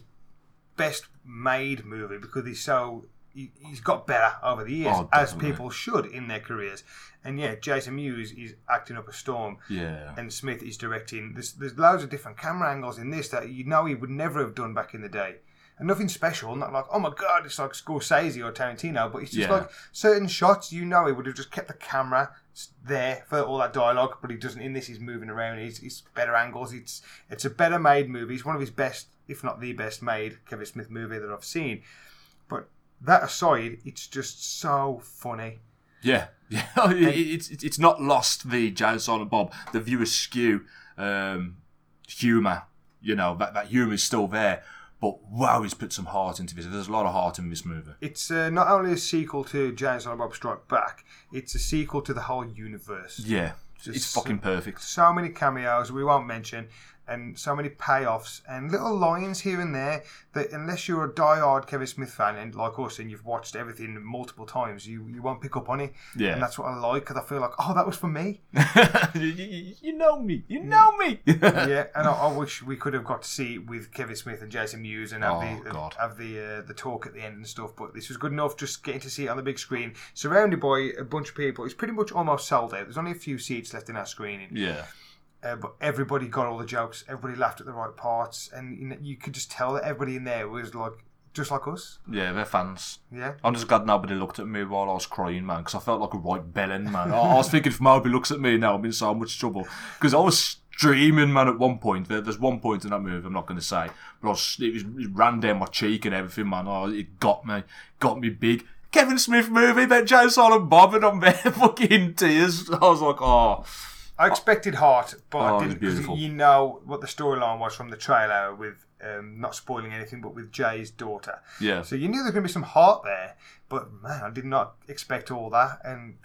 best made movie because he's so he, he's got better over the years, Oh, as people should in their careers. And yeah, Jason Mewes is acting up a storm, Yeah. and Smith is directing. There's there's loads of different camera angles in this that you know he would never have done back in the day. And nothing special, not like, oh my god, it's like Scorsese or Tarantino, but it's just Yeah. like certain shots, you know, he would have just kept the camera s- there for all that dialogue, but he doesn't. In this, he's moving around. He's, he's better angles. It's it's a better made movie. It's one of his best if not the best made Kevin Smith movie that I've seen. But that aside, it's just so funny. Yeah, [laughs] yeah. [laughs] It- it's it's it's not lost the Jay Silent Bob, the View Askew um, humour. You know that that humour is still there, but wow, he's put some heart into this. There's a lot of heart in this movie. It's uh, not only a sequel to James and Bob Strike Back, it's a sequel to the whole universe. Yeah, Just it's fucking perfect. So many cameos we won't mention, and so many payoffs and little lines here and there that unless you're a die-hard Kevin Smith fan and like us and you've watched everything multiple times, you you won't pick up on it. Yeah. and that's what I like because I feel like oh that was for me. [laughs] you, you- know me, you know me. [laughs] yeah, [laughs] and I, I wish we could have got to see it with Kevin Smith and Jason Mewes and have Oh, the God. have the uh, the talk at the end and stuff. But this was good enough just getting to see it on the big screen, surrounded by a bunch of people. It's pretty much almost sold out. There's only a few seats left in our screening. Yeah. Uh, but everybody got all the jokes. Everybody laughed at the right parts, and you, know, you could just tell that everybody in there was like just like us. Yeah, they're fans. Yeah. I'm just glad nobody looked at me while I was crying, man, because I felt like a right bellend, man. I, I was thinking if Moby looks at me now, I'm in so much trouble. Because I was streaming, man, at one point. There, there's one point in that movie I'm not going to say, but I was, it, was, it ran down my cheek and everything, man. Oh, it got me. Got me big. Kevin Smith movie about Jay Silent Bob, and I'm there [laughs] fucking tears. I was like, oh. I expected heart, but Oh, I didn't. 'cause beautiful. You know what the storyline was from the trailer with um, not spoiling anything, but with Jay's daughter. Yeah. So you knew there was going to be some heart there, but man, I did not expect all that. And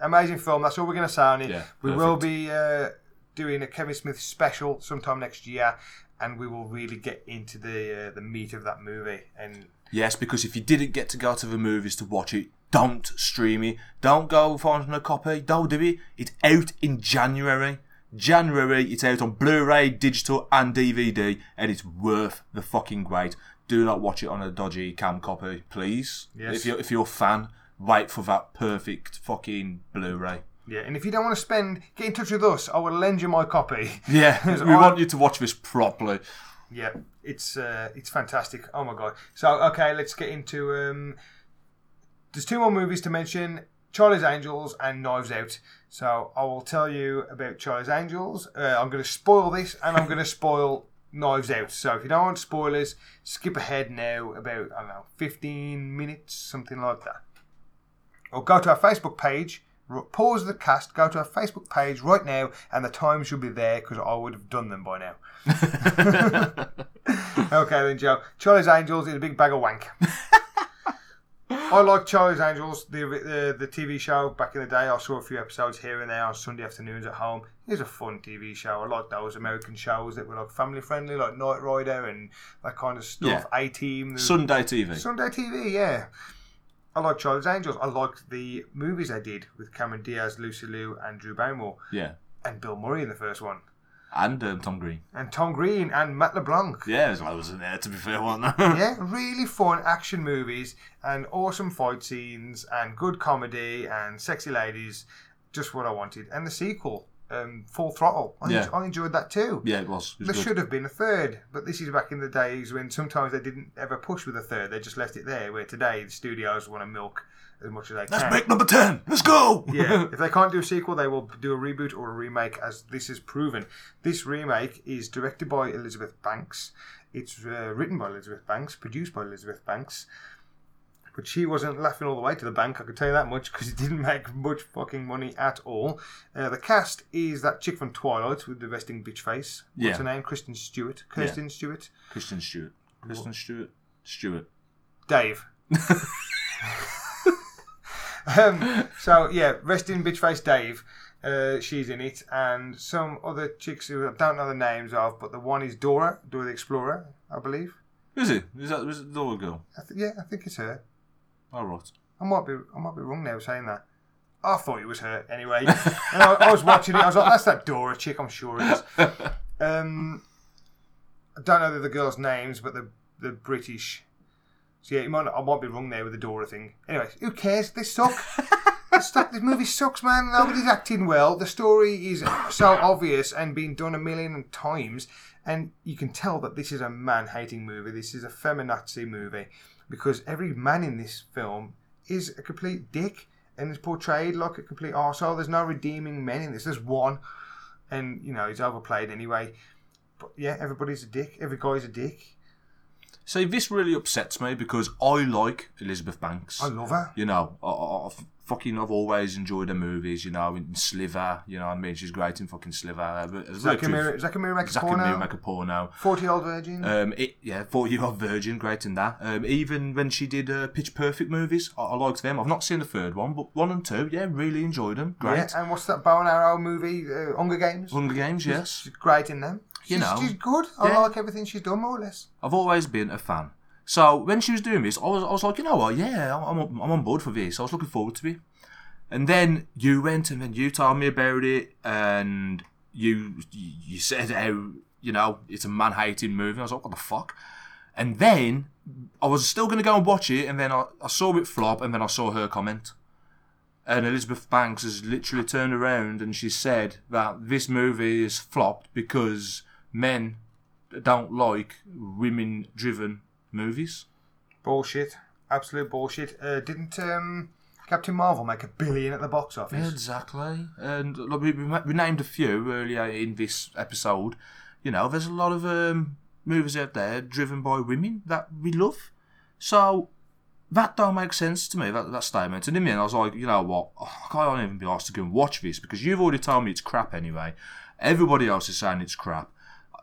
amazing film. That's all we're going to say on it. Yeah, we will be uh, doing a Kevin Smith special sometime next year, and we will really get into the uh, the meat of that movie. And Yes, because if you didn't get to go to the movies to watch it, don't stream it. Don't go find a copy. Don't do it. It's out in January. January, it's out on Blu-ray, digital, and DVD, and it's worth the fucking wait. Do not watch it on a dodgy cam copy, please. Yes. If you're if you're a fan, wait for that perfect fucking Blu-ray. yeah, and if you don't want to spend, get in touch with us. I will lend you my copy. [laughs] Yeah, [laughs] we I- want you to watch this properly. Yeah, it's uh, it's fantastic. Oh my god! So okay, let's get into. Um, there's two more movies to mention: Charlie's Angels and Knives Out. So I will tell you about Charlie's Angels. Uh, I'm going to spoil this, and I'm going to spoil Knives Out. So if you don't want spoilers, skip ahead now about I don't know 15 minutes, something like that. Or go to our Facebook page. Pause the cast. Go to our Facebook page right now, and the time should be there because I would have done them by now. [laughs] [laughs] okay then, Joe. Charlie's Angels is a big bag of wank. [laughs] I like Charlie's Angels, the, uh, the the TV show back in the day. I saw a few episodes here and there on Sunday afternoons at home. It was a fun TV show. I like those American shows that were like family friendly, like Knight Rider and that kind of stuff. Yeah. A Team, Sunday TV. Sunday TV, yeah. I like Charlie's Angels. I liked the movies they did with Cameron Diaz, Lucy Liu, and Drew Barrymore, Yeah, and Bill Murray in the first one, and um, Tom Green. and Tom Green and Matt LeBlanc. Yeah, there's loads in there. To be fair, wasn't there? [laughs] yeah, [laughs] really fun action movies and awesome fight scenes and good comedy and sexy ladies. Just what I wanted. And the sequel, um, Full Throttle. I, Yeah. en- I enjoyed that too. Yeah, it was. It was there good. should have been a third, but this is back in the days when sometimes they didn't ever push with a third. They just left it there. Where today the studios want to milk as much as they Let's can. make number ten. Let's go. yeah, [laughs] if they can't do a sequel, they will do a reboot or a remake, as this is proven. This remake is directed by Elizabeth Banks. It's uh, written by Elizabeth Banks, produced by Elizabeth Banks. But she wasn't laughing all the way to the bank, I can tell you that much, because it didn't make much fucking money at all. Uh, the cast is that chick from Twilight with the resting bitch face. What's Yeah. her name? Kristen Stewart. Kirsten Stewart. Kristen Stewart. Kristen Stewart. Stewart. Dave. [laughs] um, so yeah, resting bitch face Dave. Uh, she's in it, and some other chicks who I don't know the names of, but the one is Dora, Dora the Explorer, I believe. Is it? Is that was it the other girl? I th- yeah, I think it's her. All right. I might be, I might be wrong now saying that. I thought it was her anyway. [laughs] I, I was watching it. I was like, "That's that Dora chick. I'm sure it is." [laughs] Um, I don't know the girls' names, but the the British. So yeah, you might, I might be wrong there with the Dora thing. Anyway, who cares? They suck. This movie sucks, man. Nobody's acting well. The story is so obvious and been done a million times, and you can tell that this is a man-hating movie. This is a feminazi movie because every man in this film is a complete dick and is portrayed like a complete arsehole. There's no redeeming men in this. There's one, and you know he's overplayed anyway. But yeah, everybody's a dick. Every guy's a dick. See, this really upsets me because I like Elizabeth Banks. I love her. You know, I, I, I've fucking, I've always enjoyed her movies. You know, in Slither. You know, what I mean, she's great in fucking Slither. But as Zack and well, Miri- Zack make a Zack and porno? Make a porno. 40 Year Old Virgin. Um, it, yeah, forty year old virgin, great in that. Um, even when she did uh, Pitch Perfect movies, I, I liked them. I've not seen the third one, but one and two, yeah, really enjoyed them. Great. Yeah, and what's that bow and arrow movie? Uh, Hunger Games. Hunger Games, yes. She's great in them. You She's, know. she's good. I Yeah. like everything she's done, more or less. I've always been a fan. So when she was doing this, I was, I was like, you know what? Yeah, I'm, I'm, on board for this. I was looking forward to it. And then you went and then you told me about it, and you you said how you know it's a man hating movie. I was like, what the fuck? And then I was still going to go and watch it, and then I, I saw it flop, and then I saw her comment. And Elizabeth Banks has literally turned around and she said that this movie is flopped because men don't like women driven movies. Bullshit. Absolute bullshit. Uh, didn't um, Captain Marvel make a billion at the box office? Exactly. And look, we, we we named a few earlier in this episode. You know, there's a lot of um, movies out there driven by women that we love. So that don't make sense to me, that, that statement. And in the end, I was like, you know what? I can't even be asked to go and watch this because you've already told me it's crap anyway. Everybody else is saying it's crap.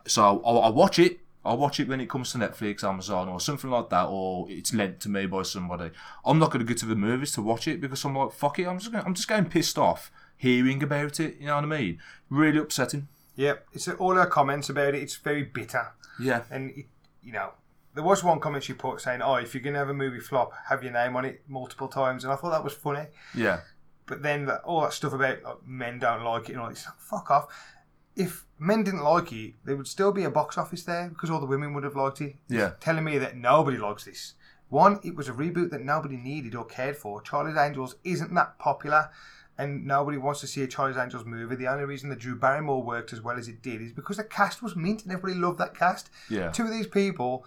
So I'll, I'll watch it. I'll watch it when it comes to Netflix, Amazon, or something like that, or it's lent to me by somebody. I'm not going to go to the movies to watch it because I'm like, fuck it. I'm just, gonna, I'm just getting pissed off hearing about it. You know what I mean? Really upsetting. Yeah, It's all her comments about it. It's very bitter. Yeah. And it, you know, there was one comment she put saying, "Oh, if you're gonna have a movie flop, have your name on it multiple times," and I thought that was funny. Yeah. But then that, all that stuff about like, men don't like it and all this, fuck off. If men didn't like it, there would still be a box office there because all the women would have liked it. Yeah. Telling me that nobody likes this. One, it was a reboot that nobody needed or cared for. Charlie's Angels isn't that popular, and nobody wants to see a Charlie's Angels movie. The only reason that Drew Barrymore worked as well as it did is because the cast was mint and everybody loved that cast. Yeah. Two of these people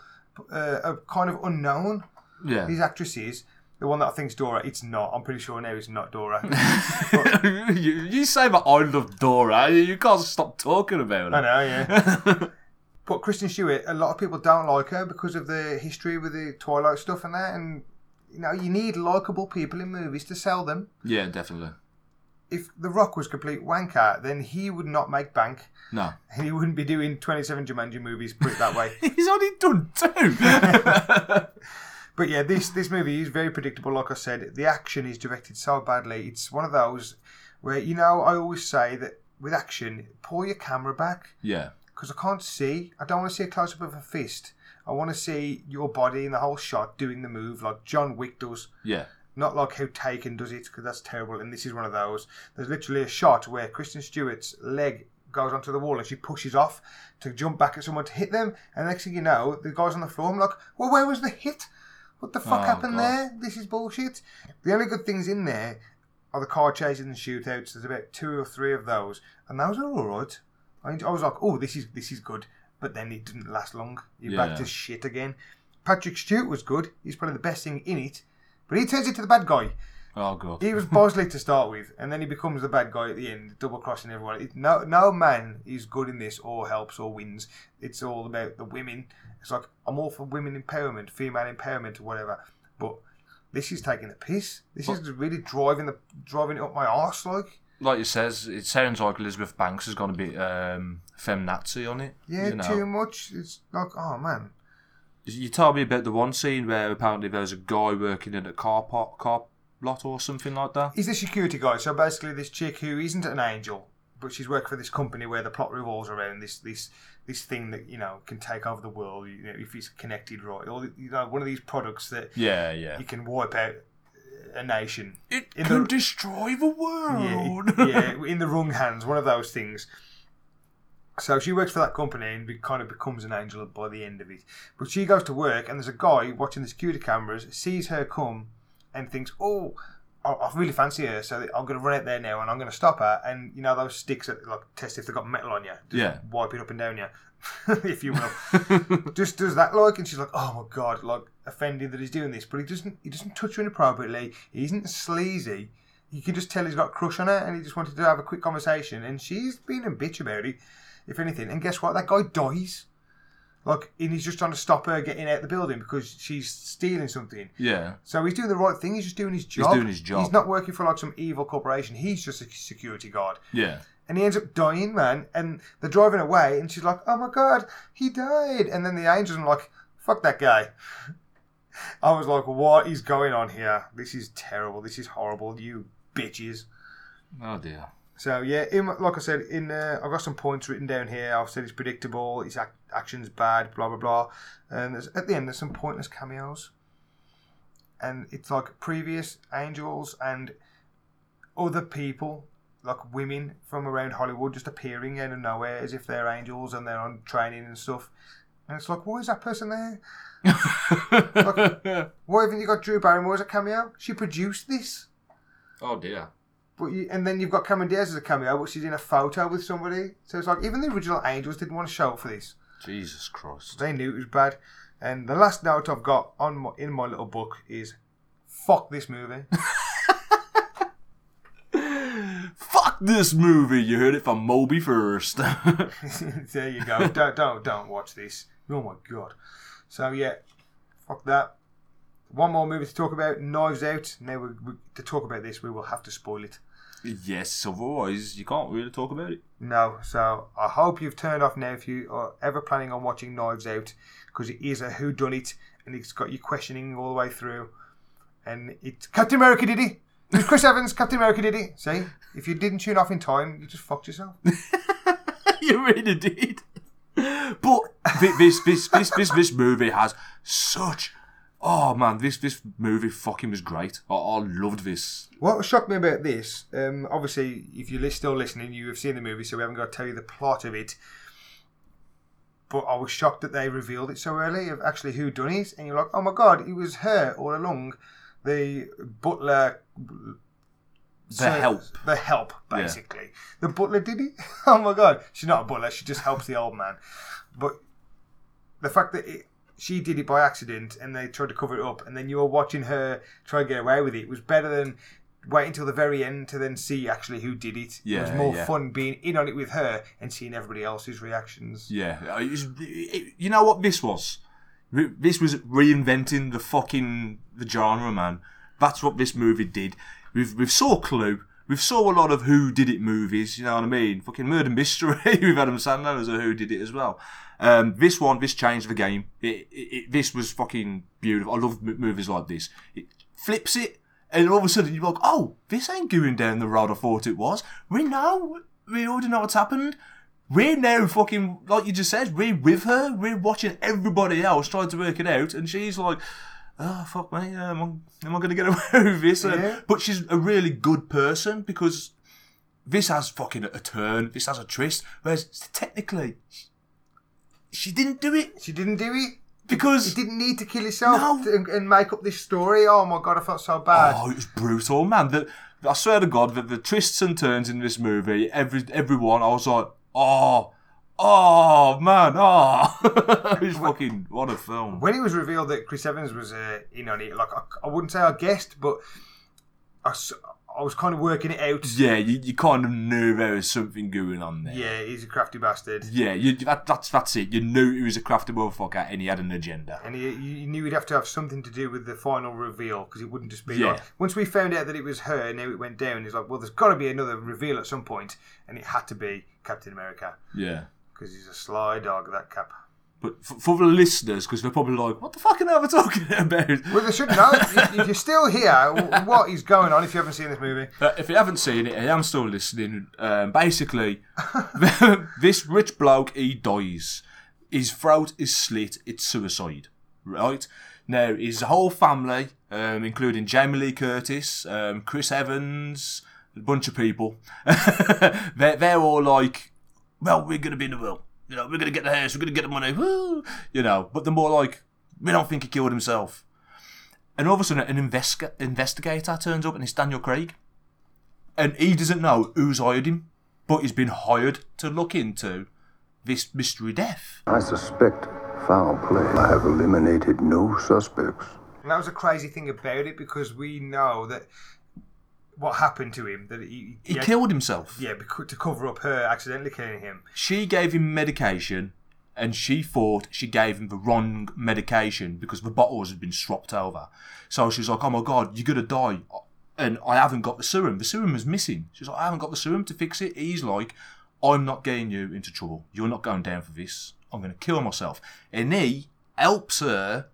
uh, are kind of unknown. Yeah. These actresses. The one that I think's Dora, it's not. I'm pretty sure now it's not Dora. [laughs] you, you say that I love Dora. You can't stop talking about it. I know, yeah. [laughs] but Kristen Stewart, a lot of people don't like her because of the history with the Twilight stuff and that. And you know, you need likable people in movies to sell them. Yeah, definitely. If The Rock was complete wanker, then he would not make bank. No. And he wouldn't be doing 27 Jumanji movies, put it that way. [laughs] He's only done two. But yeah, this this movie is very predictable. Like I said, the action is directed so badly. It's one of those where you know I always say that with action, pull your camera back yeah. because I can't see. I don't want to see a close up of a fist. I want to see your body in the whole shot doing the move like John Wick does. Yeah. Not like how Taken does it because that's terrible. And this is one of those. There's literally a shot where Kristen Stewart's leg goes onto the wall and she pushes off to jump back at someone to hit them. And next thing you know, the guy's on the floor. I'm like, well, where was the hit? What the oh, fuck Oh, happened God. there? This is bullshit. The only good things in there are the car chases and shootouts. There's about two or three of those, and those are all right. I, was like, oh, this is this is good, but then it didn't last long. You're back to shit again. Patrick Stewart was good. He's probably the best thing in it, but he turns into the bad guy. Oh, God. He was Bosley to start with, and then he becomes the bad guy at the end, double crossing everyone. It, no, no man is good in this, or helps, or wins. It's all about the women. It's like I'm all for women empowerment, female empowerment, or whatever. But this is taking the piss. This is really driving the driving it up my arse, like. Like you says, it sounds like Elizabeth Banks is going to be um, feminazi on it. Yeah, you know. too much. It's like, oh man. You told me about the one scene where apparently there's a guy working in a car park, car lot or something like that. He's the security guy. So basically, this chick who isn't an angel, but she's working for this company where the plot revolves around this this this thing that you know can take over the world. You know, if it's connected right, or you know, one of these products that Yeah, yeah. you can wipe out a nation. It In can the- destroy the world. Yeah, yeah, [laughs] in the wrong hands. One of those things. So she works for that company and be, kind of becomes an angel by the end of it. But she goes to work and there's a guy watching the security cameras, sees her come, and thinks, "Oh, I, I really fancy her, so I'm going to run out there now and I'm going to stop her." And you know those sticks that like test if they've got metal on you, just Yeah. wipe it up and down you, [laughs] if you will. [laughs] just does that like, and she's like, "Oh my god!" Like offended that he's doing this, but he doesn't. He doesn't touch her inappropriately. He isn't sleazy. You can just tell he's got a crush on her, and he just wanted to have a quick conversation. And she's being a bitch about it, if anything. And guess what? That guy dies. Like, and he's just trying to stop her getting out of the building because she's stealing something. Yeah. So he's doing the right thing. He's just doing his job. He's doing his job. He's not working for like some evil corporation. He's just a security guard. Yeah. And he ends up dying, man. And they're driving away, and she's like, "Oh my god, he died!" And then the angels are like, "Fuck that guy." [laughs] I was like, "What is going on here? This is terrible. This is horrible. You bitches." Oh dear. So yeah, in, like I said, in uh, I've got some points written down here. I've said it's predictable. His ac- action's bad. Blah blah blah. And there's, at the end, there's some pointless cameos. And it's like previous angels and other people, like women from around Hollywood, just appearing out of nowhere as if they're angels and they're on training and stuff. And it's like, why is that person there? [laughs] like, why haven't you got Drew Barrymore as a cameo? She produced this. Oh dear. But you, and then you've got Cameron Diaz as a cameo, but she's in a photo with somebody. So it's like even the original Angels didn't want to show up for this. Jesus Christ. They knew it was bad. And the last note I've got on my, in my little book is, "Fuck this movie." [laughs] Fuck this movie. You heard it from Moby first. [laughs] [laughs] there you go. don't don't don't watch this. Oh my god. So yeah, fuck that. One more movie to talk about, Knives Out. Now we, we, to talk about this, we will have to spoil it. Yes, otherwise you can't really talk about it. No, so I hope you've turned off now if you are ever planning on watching Knives Out because it is a who done it and it's got you questioning all the way through. And it's Captain America did it. It was Chris Evans, Captain America did it. See, if you didn't tune off in time, you just fucked yourself. [laughs] you really did. But this this this this this movie has such. Oh man, this this movie fucking was great. I, I loved this. What shocked me about this, um, obviously, if you're still listening, you have seen the movie, so we haven't got to tell you the plot of it. But I was shocked that they revealed it so early of actually who done it, and you're like, oh my god, it was her all along, the butler. The help. The help, Yeah. basically. The butler did it. [laughs] oh my god, she's not a butler; she just helps the old man. But the fact that it, she did it by accident and they tried to cover it up, and then you were watching her try and get away with it It was better than waiting until the very end to then see actually who did it. Yeah, it was more yeah. fun being in on it with her and seeing everybody else's reactions. Yeah, you know what this was? This was reinventing the fucking the genre, man. That's what this movie did. We've we've saw Clue. We've saw a lot of Who Did It movies. You know what I mean? Fucking Murder Mystery [laughs] with Adam Sandler as a Who Did It as well. Um, this one, this changed the game. It, it, it, this was fucking beautiful. I love m- movies like this. It flips it, and all of a sudden you're like, oh, this ain't going down the road I thought it was. We know. We already know what's happened. We're now fucking, like you just said, we're with her. We're watching everybody else trying to work it out, and she's like, oh, fuck me, am I, am I going to get away with this? Uh, yeah. But she's a really good person because this has fucking a turn, this has a twist, whereas technically, she didn't do it. She didn't do it because he didn't need to kill himself to- and, and make up this story. Oh my god, I felt so bad. Oh, it was brutal, man. The, I swear to God, that the twists and turns in this movie, every everyone, I was like, oh, oh, man, oh. [laughs] it was fucking, what a film. When it was revealed that Chris Evans was uh, in on it, like I, I wouldn't say I guessed, but I was kind of working it out. Yeah, you, you kind of knew there was something going on there. Yeah, he's a crafty bastard. Yeah, you, that, that's that's it. You knew he was a crafty motherfucker and he had an agenda. And you, you knew he'd have to have something to do with the final reveal because it wouldn't just be Yeah. like once we found out that it was her, now it went down. He's like, well, there's got to be another reveal at some point, and it had to be Captain America Yeah. Because he's a sly dog. That Cap. But for, for the listeners, because they're probably like, what the fucking hell are we talking about? Well, they should know. if, if you're still here, what is going on? If you haven't seen this movie, Uh, if you haven't seen it, I am still listening. Um, basically, [laughs] this rich bloke, he dies. His throat is slit. It's suicide, right? Now, his whole family, um, including Jamie Lee Curtis, um, Chris Evans, a bunch of people, [laughs] they're, they're all like, well, we're going to be in the will. You know, we're going to get the house, we're going to get the money, woo! You know, but they're more like, we don't think he killed himself. And all of a sudden, an investiga- investigator turns up and it's Daniel Craig and he doesn't know who's hired him, but he's been hired to look into this mystery death. I suspect foul play. I have eliminated no suspects. and that was a crazy thing about it because we know that what happened to him that he He killed himself. Yeah, to cover up her accidentally killing him. She gave him medication and she thought she gave him the wrong medication because the bottles had been swapped over. So she's like, "Oh my god, you're gonna die." And I haven't got the serum. The serum is missing. She's like, I haven't got the serum to fix it. He's like, I'm not getting you into trouble. You're not going down for this. I'm going to kill myself. And he helps her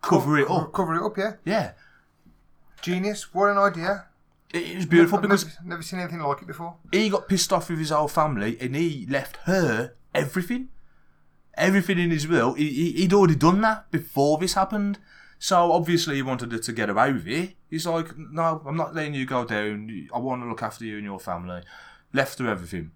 cover it up. Cover it up, yeah. Yeah. Genius. What an idea. It was beautiful I've because never, never seen anything like it before. he got pissed off with his whole family and he left her everything. Everything in his will. He, he, he'd already done that before this happened. So obviously he wanted her to get away with it. He's like, no, I'm not letting you go down. I want to look after you and your family. Left her everything.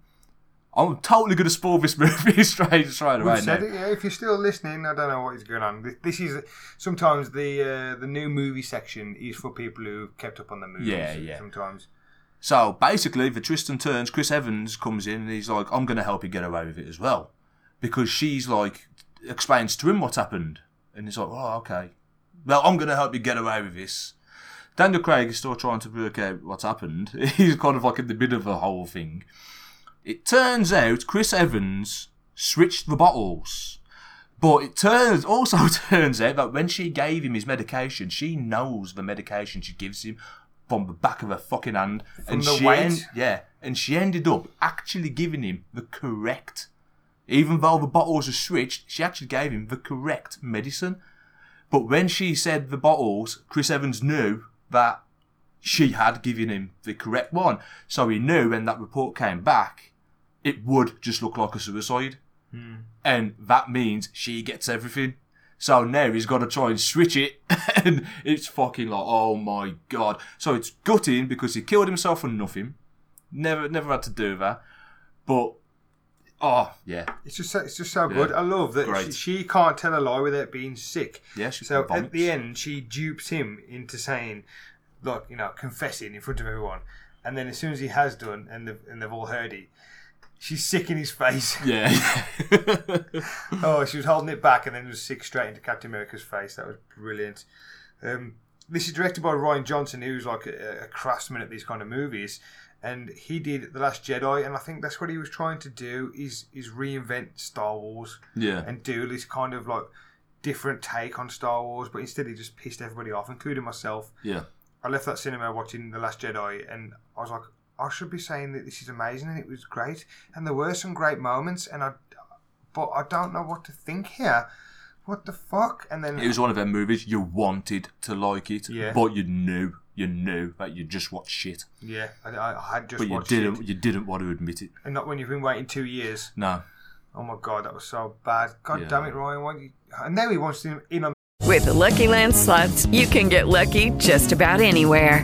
I'm totally going to spoil this movie [laughs] straight, straight away said now. it, yeah. If you're still listening, I don't know what is going on. This- This is sometimes the uh, the new movie section is for people who kept up on the movies. Yeah, yeah. Sometimes. So basically, the twist and turns, Chris Evans comes in and he's like, I'm going to help you get away with it as well. Because she's like, explains to him what happened. And he's like, oh, okay. Well, I'm going to help you get away with this. Daniel Craig is still trying to work out what's happened. [laughs] He's kind of like in the middle of the whole thing. It turns out Chris Evans switched the bottles. But it turns also [laughs] turns out that when she gave him his medication, she knows the medication she gives him from the back of her fucking hand. From and the she weight? en- yeah. And she ended up actually giving him the correct even though the bottles are switched, she actually gave him the correct medicine. But when she said the bottles, Chris Evans knew that she had given him the correct one. So he knew when that report came back, it would just look like a suicide. Hmm. And that means she gets everything. So now he's got to try and switch it. [laughs] and it's fucking like, oh my god. So it's gutting because he killed himself for nothing. Never, never had to do that. But, oh, yeah. It's just so, it's just so Yeah. good. I love that she, she can't tell a lie without being sick. Yeah, she so at the end, she dupes him into saying, like you know, confessing in front of everyone, and then as soon as he has done, and they've, and they've all heard it, she's sick in his face. Yeah. [laughs] oh, she was holding it back, and then was sick straight into Captain America's face. That was brilliant. Um, this is directed by Rian Johnson, who's like a, a craftsman at these kind of movies, and he did The Last Jedi, and I think that's what he was trying to do is is reinvent Star Wars, Yeah. and do this kind of like different take on Star Wars, but instead he just pissed everybody off, including myself. Yeah. I left that cinema watching The Last Jedi, and I was like, I should be saying that this is amazing, and it was great, and there were some great moments, and I, but I don't know what to think here. What the fuck? And then It was one of them movies you wanted to like it, Yeah. but you knew, you knew that you just watched shit. yeah, I, I had just but you watched didn't, it, you didn't want to admit it. and not when you've been waiting two years. No. Oh my god, that was so bad. God Yeah. damn it, Rian! Why you... And now he wants him in on. With the Lucky Land slots, you can get lucky just about anywhere.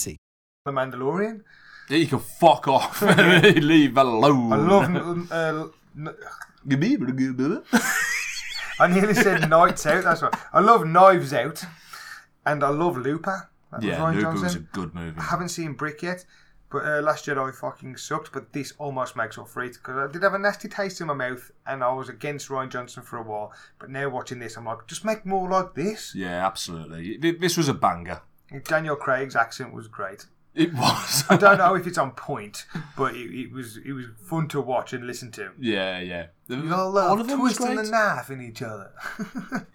The Mandalorian. Yeah, you can fuck off. [laughs] Leave alone. I love. Uh, n- I nearly said [laughs] Nights Out. That's right. I love Knives Out, and I love Looper. That was Yeah, Rian Looper Johnson. was a good movie. I haven't seen Brick yet, but uh, Last Jedi fucking sucked. But this almost makes up for it because I did have a nasty taste in my mouth, and I was against Rian Johnson for a while. But now watching this, I'm like, just make more like this. Yeah, absolutely. This was a banger. Daniel Craig's accent was great. It was. I don't know if it's on point, but it, it was it was fun to watch and listen to. Yeah, yeah. You all All of them twisting the knife in each other. [laughs]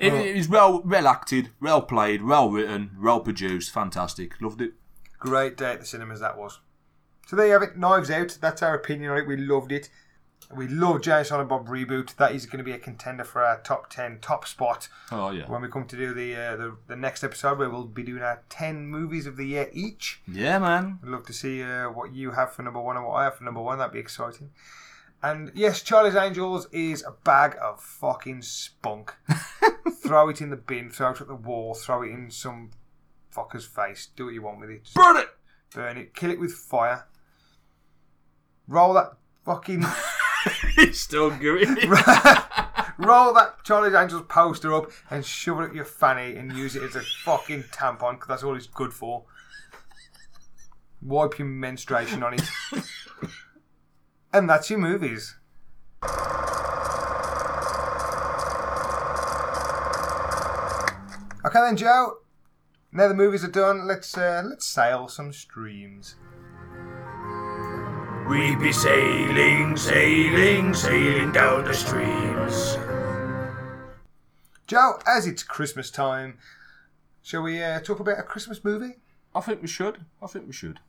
It, Oh. it was well, well acted, well played, well written, well produced. Fantastic. Loved it. Great day at the cinemas that was. So there you have it. Knives Out. That's our opinion on it. We loved it. We love Jay and Silent Bob reboot. That is going to be a contender for our top ten top spot. Oh yeah. When we come to do the uh, the, the next episode, where we'll be doing our ten movies of the year each. Yeah, man. I'd love to see uh, what you have for number one and what I have for number one. That'd be exciting. And yes, Charlie's Angels is a bag of fucking spunk. [laughs] throw it in the bin, throw it at the wall, throw it in some fucker's face. Do what you want with it. Just Burn it! burn it. Kill it with fire. Roll that fucking. [laughs] He's [laughs] still going. [laughs] roll that Charlie's Angels poster up and shove it up your fanny and use it as a fucking tampon because that's all it's good for. Wipe your menstruation on it. [laughs] and that's your movies. Okay then, Joe. Now the movies are done. Let's uh, let's sail some streams. We be sailing, sailing, sailing down the streams. Joe, as it's Christmas time, shall we uh, talk about a Christmas movie? I think we should. I think we should.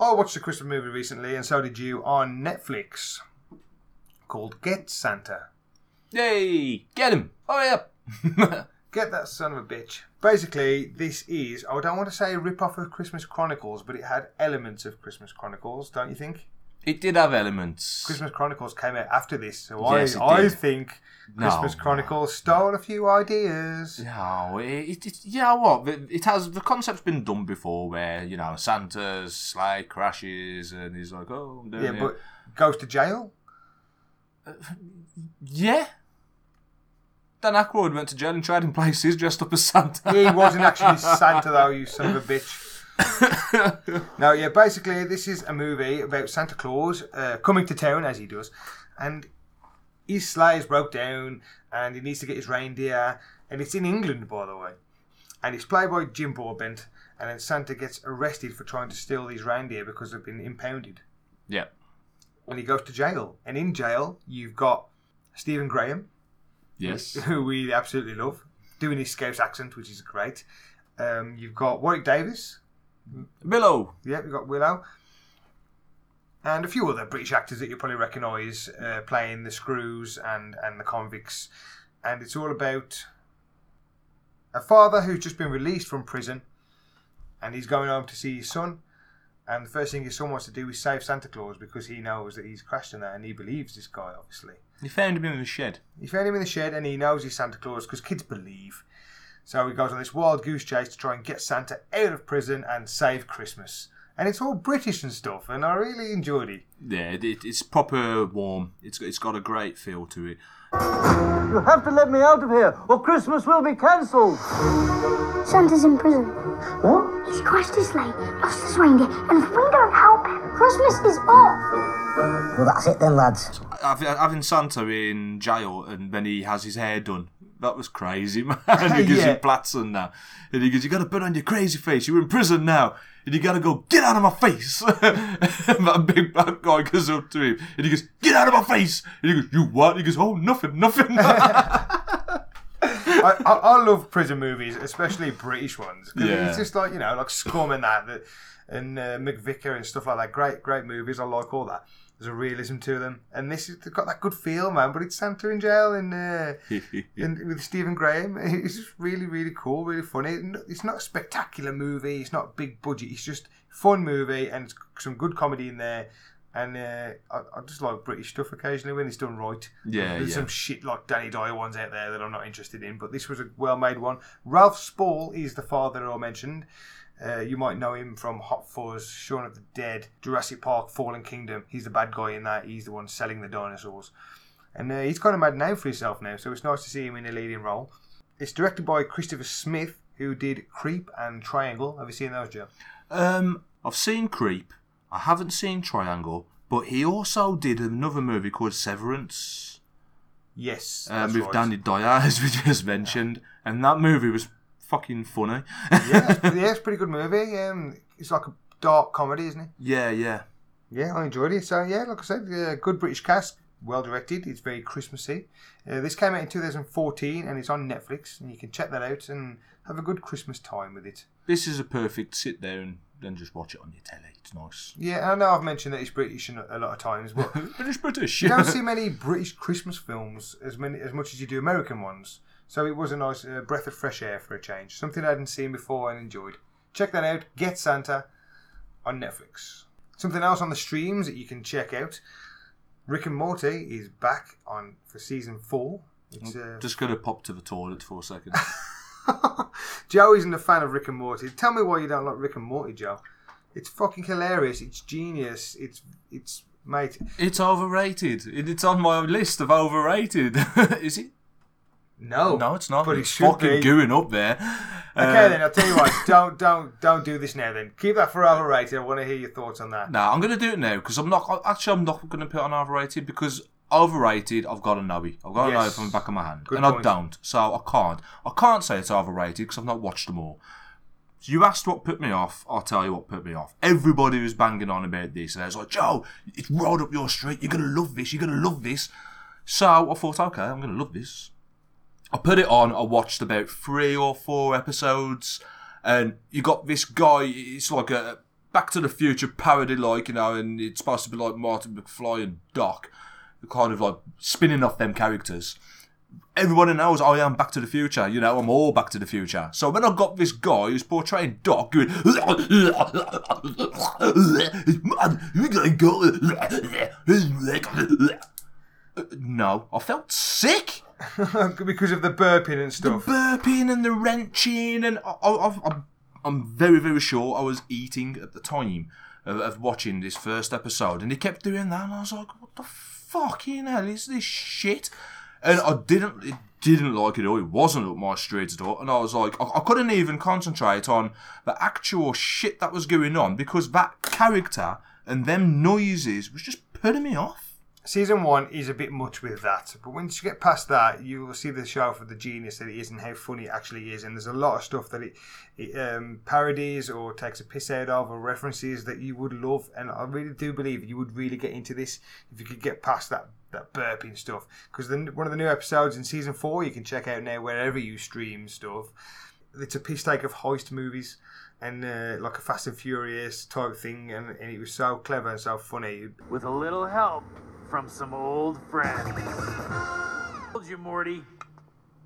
I watched a Christmas movie recently, and so did you, on Netflix, called Get Santa. Yay! Get him! Hurry up! [laughs] Get that son of a bitch. Basically, this is, I don't want to say a rip-off of Christmas Chronicles, but it had elements of Christmas Chronicles, don't you think? It did have elements. Christmas Chronicles came out after this, so Yes, it I, I did. think No. Christmas Chronicles stole a few ideas. No, it, it, it, you know what? It, it has the concept's been done before, where you know Santa's sleigh crashes and he's like, "Oh, I'm doing Yeah, it." but goes to jail. Uh, yeah. Dan Aykroyd went to jail and Trading Places dressed up as Santa. He wasn't actually [laughs] Santa though, you son of a bitch. [laughs] no, yeah, basically this is a movie about Santa Claus uh, coming to town as he does, and his sleigh is broke down, and he needs to get his reindeer, and it's in England by the way, and it's played by Jim Broadbent, and then Santa gets arrested for trying to steal these reindeer because they've been impounded, Yeah. and he goes to jail, and in jail you've got Stephen Graham, Yes. [laughs] who we absolutely love, doing his Scouse accent, which is great. Um, you've got Warwick Davis. Willow. Yeah, we've got Willow. And a few other British actors that you probably recognise uh, playing the Screws and, and the convicts. And it's all about a father who's just been released from prison and he's going home to see his son. And the first thing his son wants to do is save Santa Claus because he knows that he's crashed in that and he believes this guy, obviously. He found him in the shed. He found him in the shed and he knows he's Santa Claus because kids believe. So he goes on this wild goose chase to try and get Santa out of prison and save Christmas. And it's all British and stuff, and I really enjoyed it. Yeah, it, it- it's proper warm. It's it's got a great feel to it. You have to let me out of here, or Christmas will be cancelled. Santa's in prison. What? He's crashed his sleigh, lost his reindeer, and if we don't help him, Christmas is off. Well, that's it then, lads. Having having Santa in jail and then he has his hair done. That was crazy, [laughs] man. [laughs] And he gives Yeah. him plats and. And he goes, You gotta put on your crazy face. You're in prison now. And you gotta go, Get out of my face. and [laughs] that big black guy goes up to him and he goes, Get out of my face. And he goes, You what? He goes, Oh, nothing, nothing. I, I, I love prison movies, especially British ones. Yeah. It's just like, you know, like Scum and that, that and uh, McVicar and stuff like that. Great, great movies. I like all that. There's a realism to them. And this has got that good feel, man. But it's Santa in jail and, uh, [laughs] and with Stephen Graham. [laughs] It's just really, really cool, really funny. It's not a spectacular movie. It's not big budget. It's just fun movie and it's some good comedy in there. And uh, I, I just like British stuff occasionally when it's done right. Yeah, There's yeah. some shit like Danny Dyer ones out there that I'm not interested in, but this was a well-made one. Ralph Spall is the father I mentioned. Uh, you might know him from Hot Fuzz, Shaun of the Dead, Jurassic Park, Fallen Kingdom. He's the bad guy in that. He's the one selling the dinosaurs. And uh, he's kind of made a name for himself now, so it's nice to see him in a leading role. It's directed by Christopher Smith, who did Creep and Triangle. Have you seen those, Joe? Um, I've seen Creep. I haven't seen Triangle, but he also did another movie called Severance Yes. um, with right. Danny Dyer, as [laughs] we just mentioned, and that movie was fucking funny. yeah, it's, [laughs] yeah, it's a pretty good movie. Um, it's like a dark comedy, isn't it? yeah, yeah. Yeah, I enjoyed it. So yeah, like I said, uh, good British cast, well directed. It's very Christmassy. Uh, this came out in 2014 and it's on Netflix, and you can check that out and have a good Christmas time with it. This is a perfect sit down and then just watch it on your telly. It's nice. Yeah, I know I've mentioned that it's British a a lot of times, but [laughs] but it's British. You don't [laughs] see many British Christmas films as many as much as you do American ones. So it was a nice uh, breath of fresh air for a change. Something I hadn't seen before and enjoyed. Check that out. Get Santa on Netflix. Something else on the streams that you can check out. Rick and Morty is back on for season four. It's, uh, Just gonna pop to the toilet for a second. [laughs] Joe isn't a fan of Rick and Morty. Tell me why you don't like Rick and Morty, Joe. It's fucking hilarious. It's genius. It's it's mate. it's overrated. It's on my list of overrated. [laughs] Is it? No, no, it's not. but it it's fucking be. going up there. Okay, Uh, then I'll tell you what. [laughs] Don't don't don't do this now. Then keep that for overrated. I want to hear your thoughts on that. No, I'm gonna do it now because I'm not. Actually, I'm not gonna put it on overrated because overrated. I've got a know. I've got to know it from the back of my hand, Good and I don't. So I can't. I can't say it's overrated because I've not watched them all. So you asked what put me off. I'll tell you what put me off. Everybody was banging on about this, and I was like, Joe, it's right up your street. You're gonna love this. You're gonna love this. So I thought, okay, I'm gonna love this. I put it on. I watched about three or four episodes, and you got this guy. It's like a Back to the Future parody, like you know, and it's supposed to be like Martin McFly and Doc, kind of like spinning off them characters. Everyone knows I am Back to the Future. You know, I'm all Back to the Future. So when I got this guy who's portraying Doc, going, [laughs] no, I felt sick. [laughs] because of the burping and stuff. The burping and the wrenching, and I, I, I'm, I'm very, very sure I was eating at the time of, of watching this first episode, and he kept doing that, and I was like, "What the fucking hell is this shit?" And I didn't, it didn't like it all. It wasn't up my street at all, and I was like, I, I couldn't even concentrate on the actual shit that was going on because that character and them noises was just putting me off. Season one is a bit much with that, but once you get past that, you will see the show for the genius that it is and how funny it actually is. And there's a lot of stuff that it, it um, parodies or takes a piss out of or references that you would love. And I really do believe you would really get into this if you could get past that that burping stuff. Because one of the new episodes in season four you can check out now wherever you stream stuff. It's a piss take of heist movies. And uh, like a Fast and Furious type thing, and, and it was so clever and so funny. With a little help from some old friends. Told you, Morty.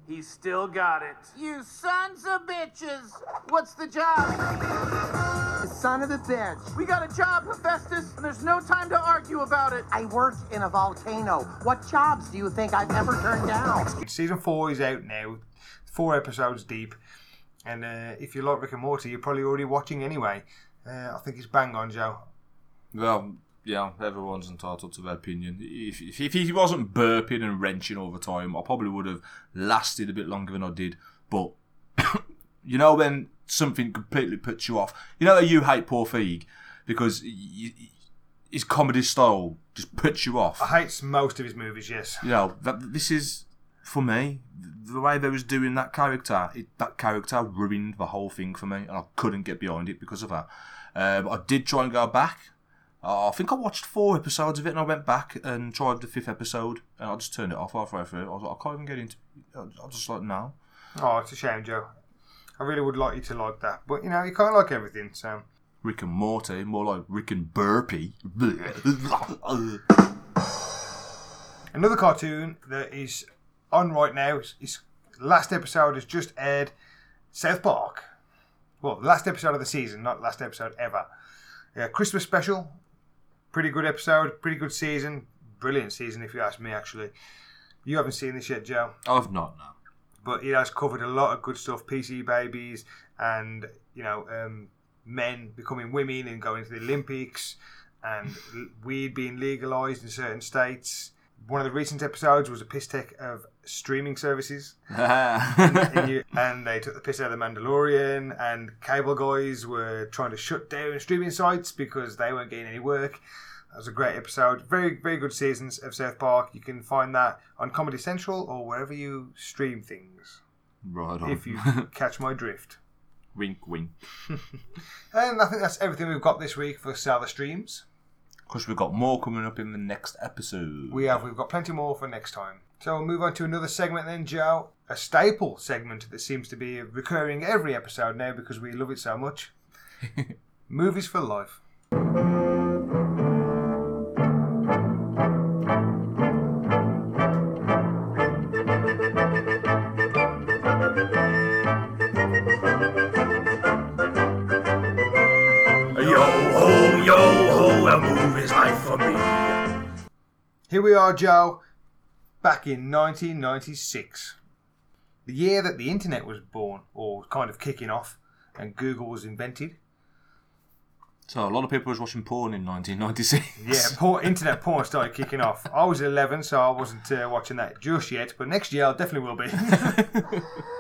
He's still got it. You sons of bitches! What's the job? Son of a bitch. We got a job, Hephaestus, and there's no time to argue about it. I work in a volcano. What jobs do you think I've ever turned down? Season four is out now, four episodes deep, and uh, if you like Rick and Morty, you're probably already watching anyway. Uh, I think it's bang on, Joe. Well, yeah, everyone's entitled to their opinion. If, if, if he wasn't burping and wrenching all the time, I probably would have lasted a bit longer than I did. But, [coughs] you know, when something completely puts you off, you know, that you hate Paul Feig because y y his comedy style just puts you off. I hate most of his movies, yes. You know, that, this is, for me, the way they was doing that character, it, that character ruined the whole thing for me, and I couldn't get behind it because of that. Um, I did try and go back. Uh, I think I watched four episodes of it, and I went back and tried the fifth episode, and I just turned it off halfway through. I was like, I can't even get into. I was just like, no. Oh, it's a shame, Joe. I really would like you to like that, but you know, you can't like everything, so. Rick and Morty, more like Rick and Burpee. Another cartoon that is on right now, its last episode has just aired. South Park. Well, last episode of the season, not last episode ever. Yeah, Christmas special. Pretty good episode, pretty good season. Brilliant season, if you ask me, actually. You haven't seen this yet, Joe. I've not, no. But it has covered a lot of good stuff PC babies and, you know, um, men becoming women and going to the Olympics and weed being legalised in certain states. One of the recent episodes was a piss take of streaming services. [laughs] and, and you- and they took the piss out of The Mandalorian, and cable guys were trying to shut down streaming sites because they weren't getting any work. That was a great episode. Very, very good seasons of South Park. You can find that on Comedy Central or wherever you stream things. Right on. If you [laughs] catch my drift. wink, wink. [laughs] And I think that's everything we've got this week for the Streams. Because we've got more coming up in the next episode. We have. We've got plenty more for next time. So we'll move on to another segment then, Joe. A staple segment that seems to be recurring every episode now because we love it so much. [laughs] Movies for life. Yo ho, yo ho, a movie's life for me. Here we are, Joe, back in 1996. The year that the internet was born, or kind of kicking off, and Google was invented. So a lot of people was watching porn in 1996. Yeah, porn, internet porn started kicking off. I was 11, so I wasn't uh, watching that just yet, but next year I definitely will be. [laughs]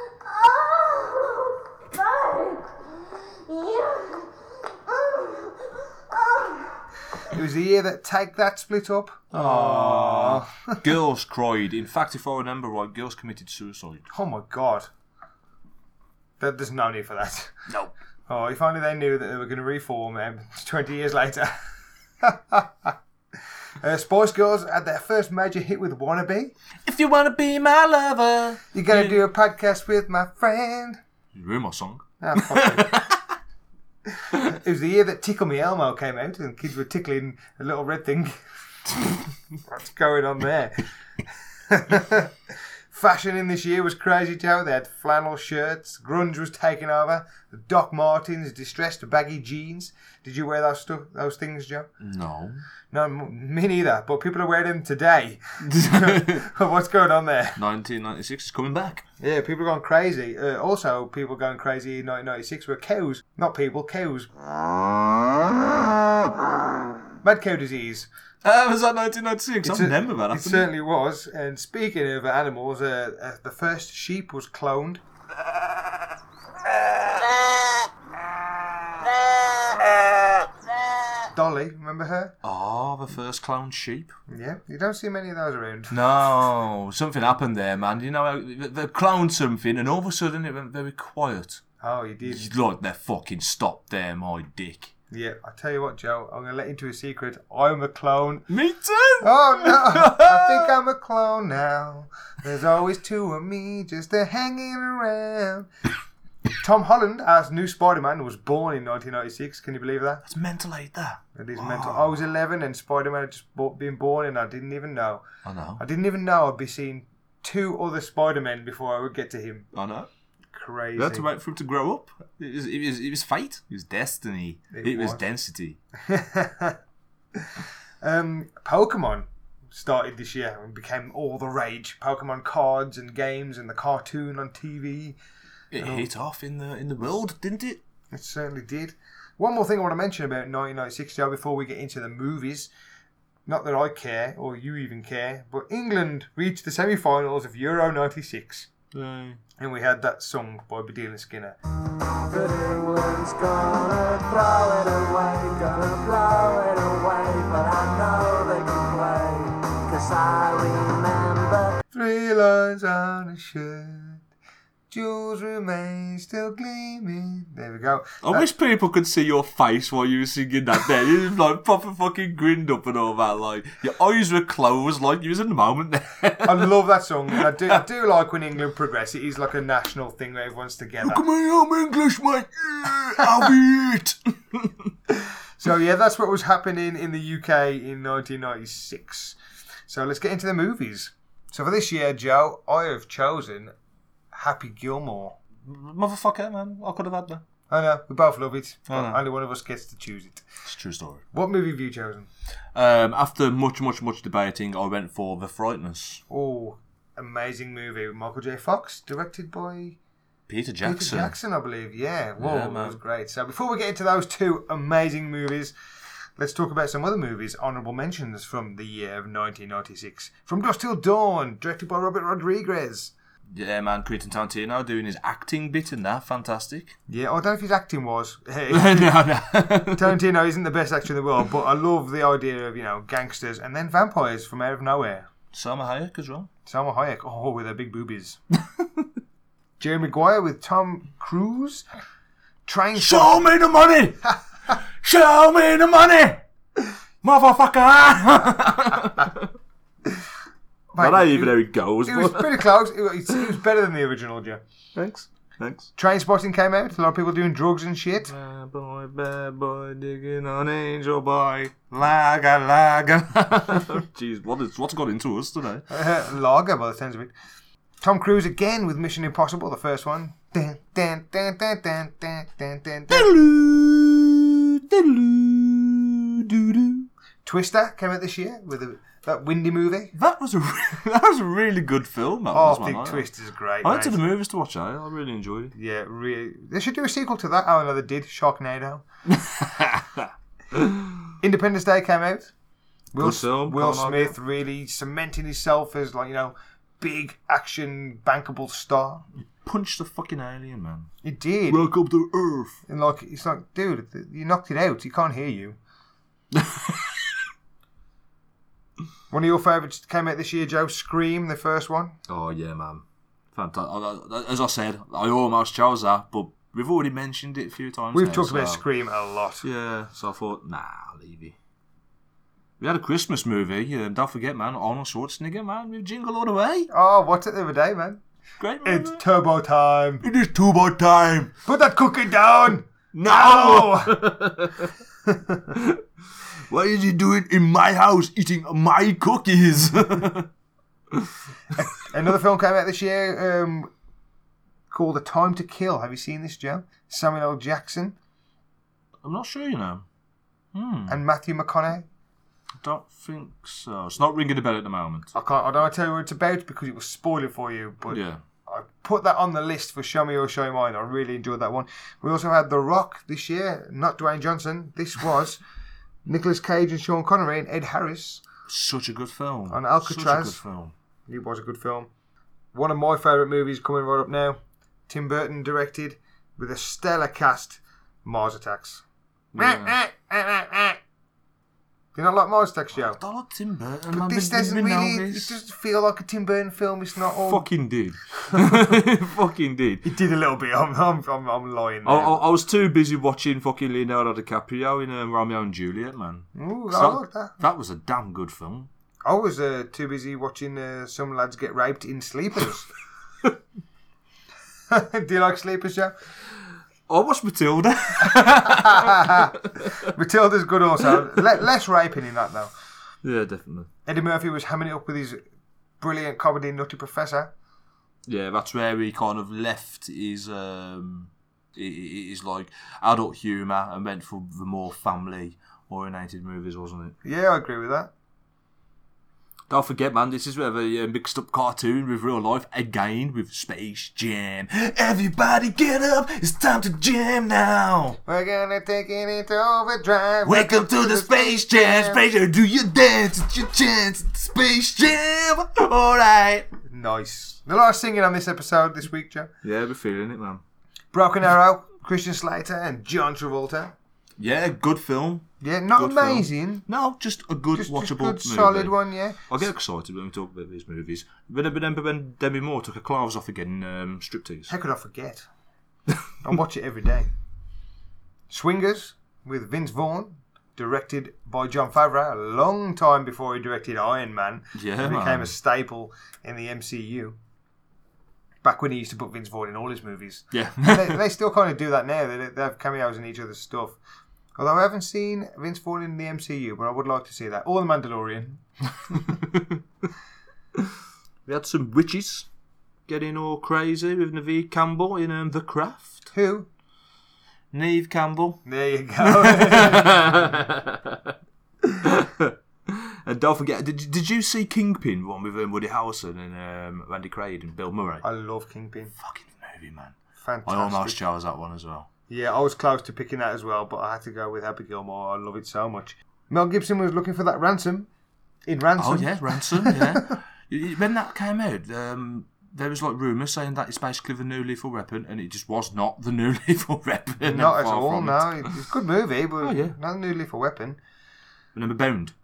it was the year that Take That split up. Aww. [laughs] girls cried. In fact, if I remember right, girls committed suicide. Oh my god. There- There's no need for that. No. Oh, if only they knew that they were going to reform um, 20 years later. [laughs] uh, Spice Girls had their first major hit with Wannabe. If you wanna be my lover, You're going to do a podcast with my friend. you ruined my song. Ah, fuck. [laughs] [laughs] it was the year that Tickle Me Elmo came out and kids were tickling a little red thing. [laughs] What's going on there? [laughs] Fashion in this year was crazy, Joe. They had flannel shirts. Grunge was taking over. The Doc Martens, distressed baggy jeans. Did you wear those stuff, those things, Joe? No. No, m- me neither. But people are wearing them today. [laughs] [laughs] What's going on there? 1996 is coming back. Yeah, people are going crazy. Uh, also, people going crazy in 1996 were cows. Not people, cows. [laughs] Mad cow disease. Uh, was that 1996? It's I a- remember that. It happened. certainly was. And speaking of animals, uh, uh, the first sheep was cloned. Dolly, remember her? Oh, the first clone sheep. Yeah, you don't see many of those around. No, something happened there, man. You know, they cloned something, and all of a sudden it went very quiet. Oh, you did. Like they fucking stopped there, my dick. Yeah, I tell you what, Joe, I'm going to let you into a secret. I'm a clone. Me too! Oh, no. [laughs] I think I'm a clone now. There's always two of me just a hanging around. Tom Holland as new Spider-Man was born in 1996. Can you believe that? It's mental like that. It is mental. I was 11 and Spider-Man had just been born and I didn't even know. I know. I didn't even know I'd be seeing two other Spider-Men before I would get to him. I know. Crazy. Had to for him to grow up. It was, it was, it was fate. It was destiny. It It, was. was. density. [laughs] Um, Pokemon started this year and became all the rage. Pokemon cards and games and the cartoon on TV. It all- hit off in the in the world, didn't it? It certainly did. One more thing I want to mention about 1996, Joe, before we get into the movies. Not that I care, or you even care, but England reached the semi finals of Euro 96. And we had that song by Baddiel and Skinner. But England's gonna throw it away, gonna blow it away, but I know they can play, cause I remember. Three lines on a shirt. Jules Rimet still gleaming. There we go. I wish people could see your face while you were singing that there. You like proper fucking grinned up and all that. Like your eyes were closed, like you was in the moment there. I [laughs] love that song. I do, I do like when England progress. It is like a national thing where everyone's together. Look at me, I'm English, mate. Yeah, I'll be it. [laughs] So yeah, that's what was happening in the UK in 1996. So let's get into the movies. So for this year, Joe, I have chosen Happy Gilmore. Motherfucker, man. I could have had that. I know we both love it. I but know. Only one of us gets to choose it. It's a true story. What movie have you chosen? Um, after much, much, much debating, I went for The Frighteners. Oh, amazing movie with Michael J. Fox, directed by Peter Jackson. Peter Jackson, I believe. Yeah, whoa, Yeah, that was great. So before we get into those two amazing movies, let's talk about some other movies, honourable mentions from the year of 1996. From Dusk Till Dawn, directed by Robert Rodriguez. Yeah, man. Quentin Tarantino doing his acting bit in that. Fantastic. Yeah, I don't know if his acting was. Hey, [laughs] [laughs] No, no. Tarantino isn't the best actor in the world, but I love the idea of you know gangsters and then vampires from out of nowhere. Salma Hayek as well. Salma Hayek, oh, with her big boobies. [laughs] Jerry Maguire with Tom Cruise. Train Show me the money! Show me the money! Motherfucker! I don't even know how it goes. It was but- pretty close. It was, it was better than the original, Joe. Thanks. Thanks. Trainspotting came out. A lot of people doing drugs and shit. Bad boy, bad boy, digging on angel boy. Laga, laga. [laughs] Jeez, what is, what's got into us today? Uh, [laughs] lager, by the sounds of it. Tom Cruise again with Mission Impossible, the first one. Dun, dun, dun, dun, dun, dun, dun, dun, dun. Twister came out this year with a, that windy movie. That was a [laughs] that was a really good film. That Oh, was. Big I- Twister's great. I went to the movies to watch that. I really enjoyed it. Yeah, really. They should do a sequel to that. Oh, no, they did. Sharknado. [laughs] Independence Day came out. Will, film, Will. Smith really cementing himself as like you know, big action bankable star. Punched the fucking alien, man. He did. Welcome to Earth. And like, it's like, dude, you knocked it out. He can't hear you. [laughs] one of your favourites came out this year, Joe. Scream, the first one. Oh yeah, man. Fantastic. As I said, I almost chose that, but we've already mentioned it a few times. We've now, talked about Scream a lot. Yeah, so I thought, nah, I'll leave it. We had a Christmas movie. Uh, don't forget, man. Arnold Schwarzenegger, man, with Jingle All the Way. Oh, what's it the other day, man? Great It's turbo time. It is turbo time. Put that cookie down. No! [laughs] [laughs] Why is he doing in my house eating my cookies? [laughs] Another film came out this year um, called A Time to Kill. Have you seen this, Joe? Samuel L. Jackson I'm not sure, you know. Hmm. and Matthew McConaughey. I don't think so. It's not ringing a bell at the moment. I can't. I don't want to tell you what it's about because it was spoiling for you. But Yeah. I put that on the list for Show Me or Show Mine. I really enjoyed that one. We also had The Rock this year, not Dwayne Johnson. This was Nicolas Cage and Sean Connery and Ed Harris Such a good film. on Such a good film. It was a good film. One of my favourite movies coming right up now. Tim Burton directed with a stellar cast. Mars Attacks. Yeah. [laughs] Do you not like Mars Joe? I like Tim Burton, But man. this doesn't really. It this. doesn't feel like a Tim Burton film. It's not all. Fucking did. [laughs] [laughs] fucking did. It did a little bit. I'm, I'm, I'm, I'm lying. I. I, I was too busy watching fucking Leonardo DiCaprio in um, Romeo and Juliet, man. Ooh, I like that. That was a damn good film. I was uh, too busy watching uh, some lads get raped in sleepers. [laughs] Do you like sleepers, Joe? I watched Matilda. [laughs] Matilda's good also. Le- less raping in that though. yeah, definitely. Eddie Murphy was hamming it up with his brilliant comedy Nutty Professor. Yeah, that's where he kind of left his um, his like adult humour and went for the more family orientated movies, wasn't it? Yeah, I agree with that. Don't forget, man, this is where they uh, mixed up cartoon with real life again with Space Jam. Everybody get up! It's time to jam now! We're gonna take it into overdrive. Welcome to the Space Jam! Space Jam, do your dance! It's your chance! It's Space Jam! Alright! Nice. A lot of singing on this episode this week, Joe. Yeah, we're feeling it, man. Broken Arrow, Christian Slater, and John Travolta. Yeah, good film. Yeah, not Good film. amazing. No, just a good Just watchable good, movie. solid one, yeah. I get excited when we talk about these movies. But then when Demi Moore took her clothes off again in um, striptease. How could I forget? I watch it every day. Swingers with Vince Vaughn, directed by John Favreau, a long time before he directed Iron Man. Yeah, It became a staple in the MCU. Back when he used to put Vince Vaughn in all his movies. Yeah. they, they still kind of do that now. They, they have cameos in each other's stuff. Although I haven't seen Vince Vaughn in the MCU, but I would like to see that. Or The Mandalorian. [laughs] We had some witches getting all crazy with Neve Campbell in um, The Craft. Who? Neve Campbell. There you go. [laughs] and don't forget, did, did you see Kingpin, one with um, Woody Harrelson and um, Randy Quaid and Bill Murray? I love Kingpin. Fucking movie, man. Fantastic. I almost chose that one as well. Yeah, I was close to picking that as well, but I had to go with Happy Gilmore. I love it so much. Mel Gibson was looking for that ransom in Ransom. Oh yeah, Ransom. Yeah. [laughs] When that came out, um, there was like rumours saying that it's basically the new Lethal Weapon, and it just was not the new [laughs] Lethal Weapon. Not at all. No, it. it's a good movie, but Oh, yeah. not a new lethal weapon. Remember Bound?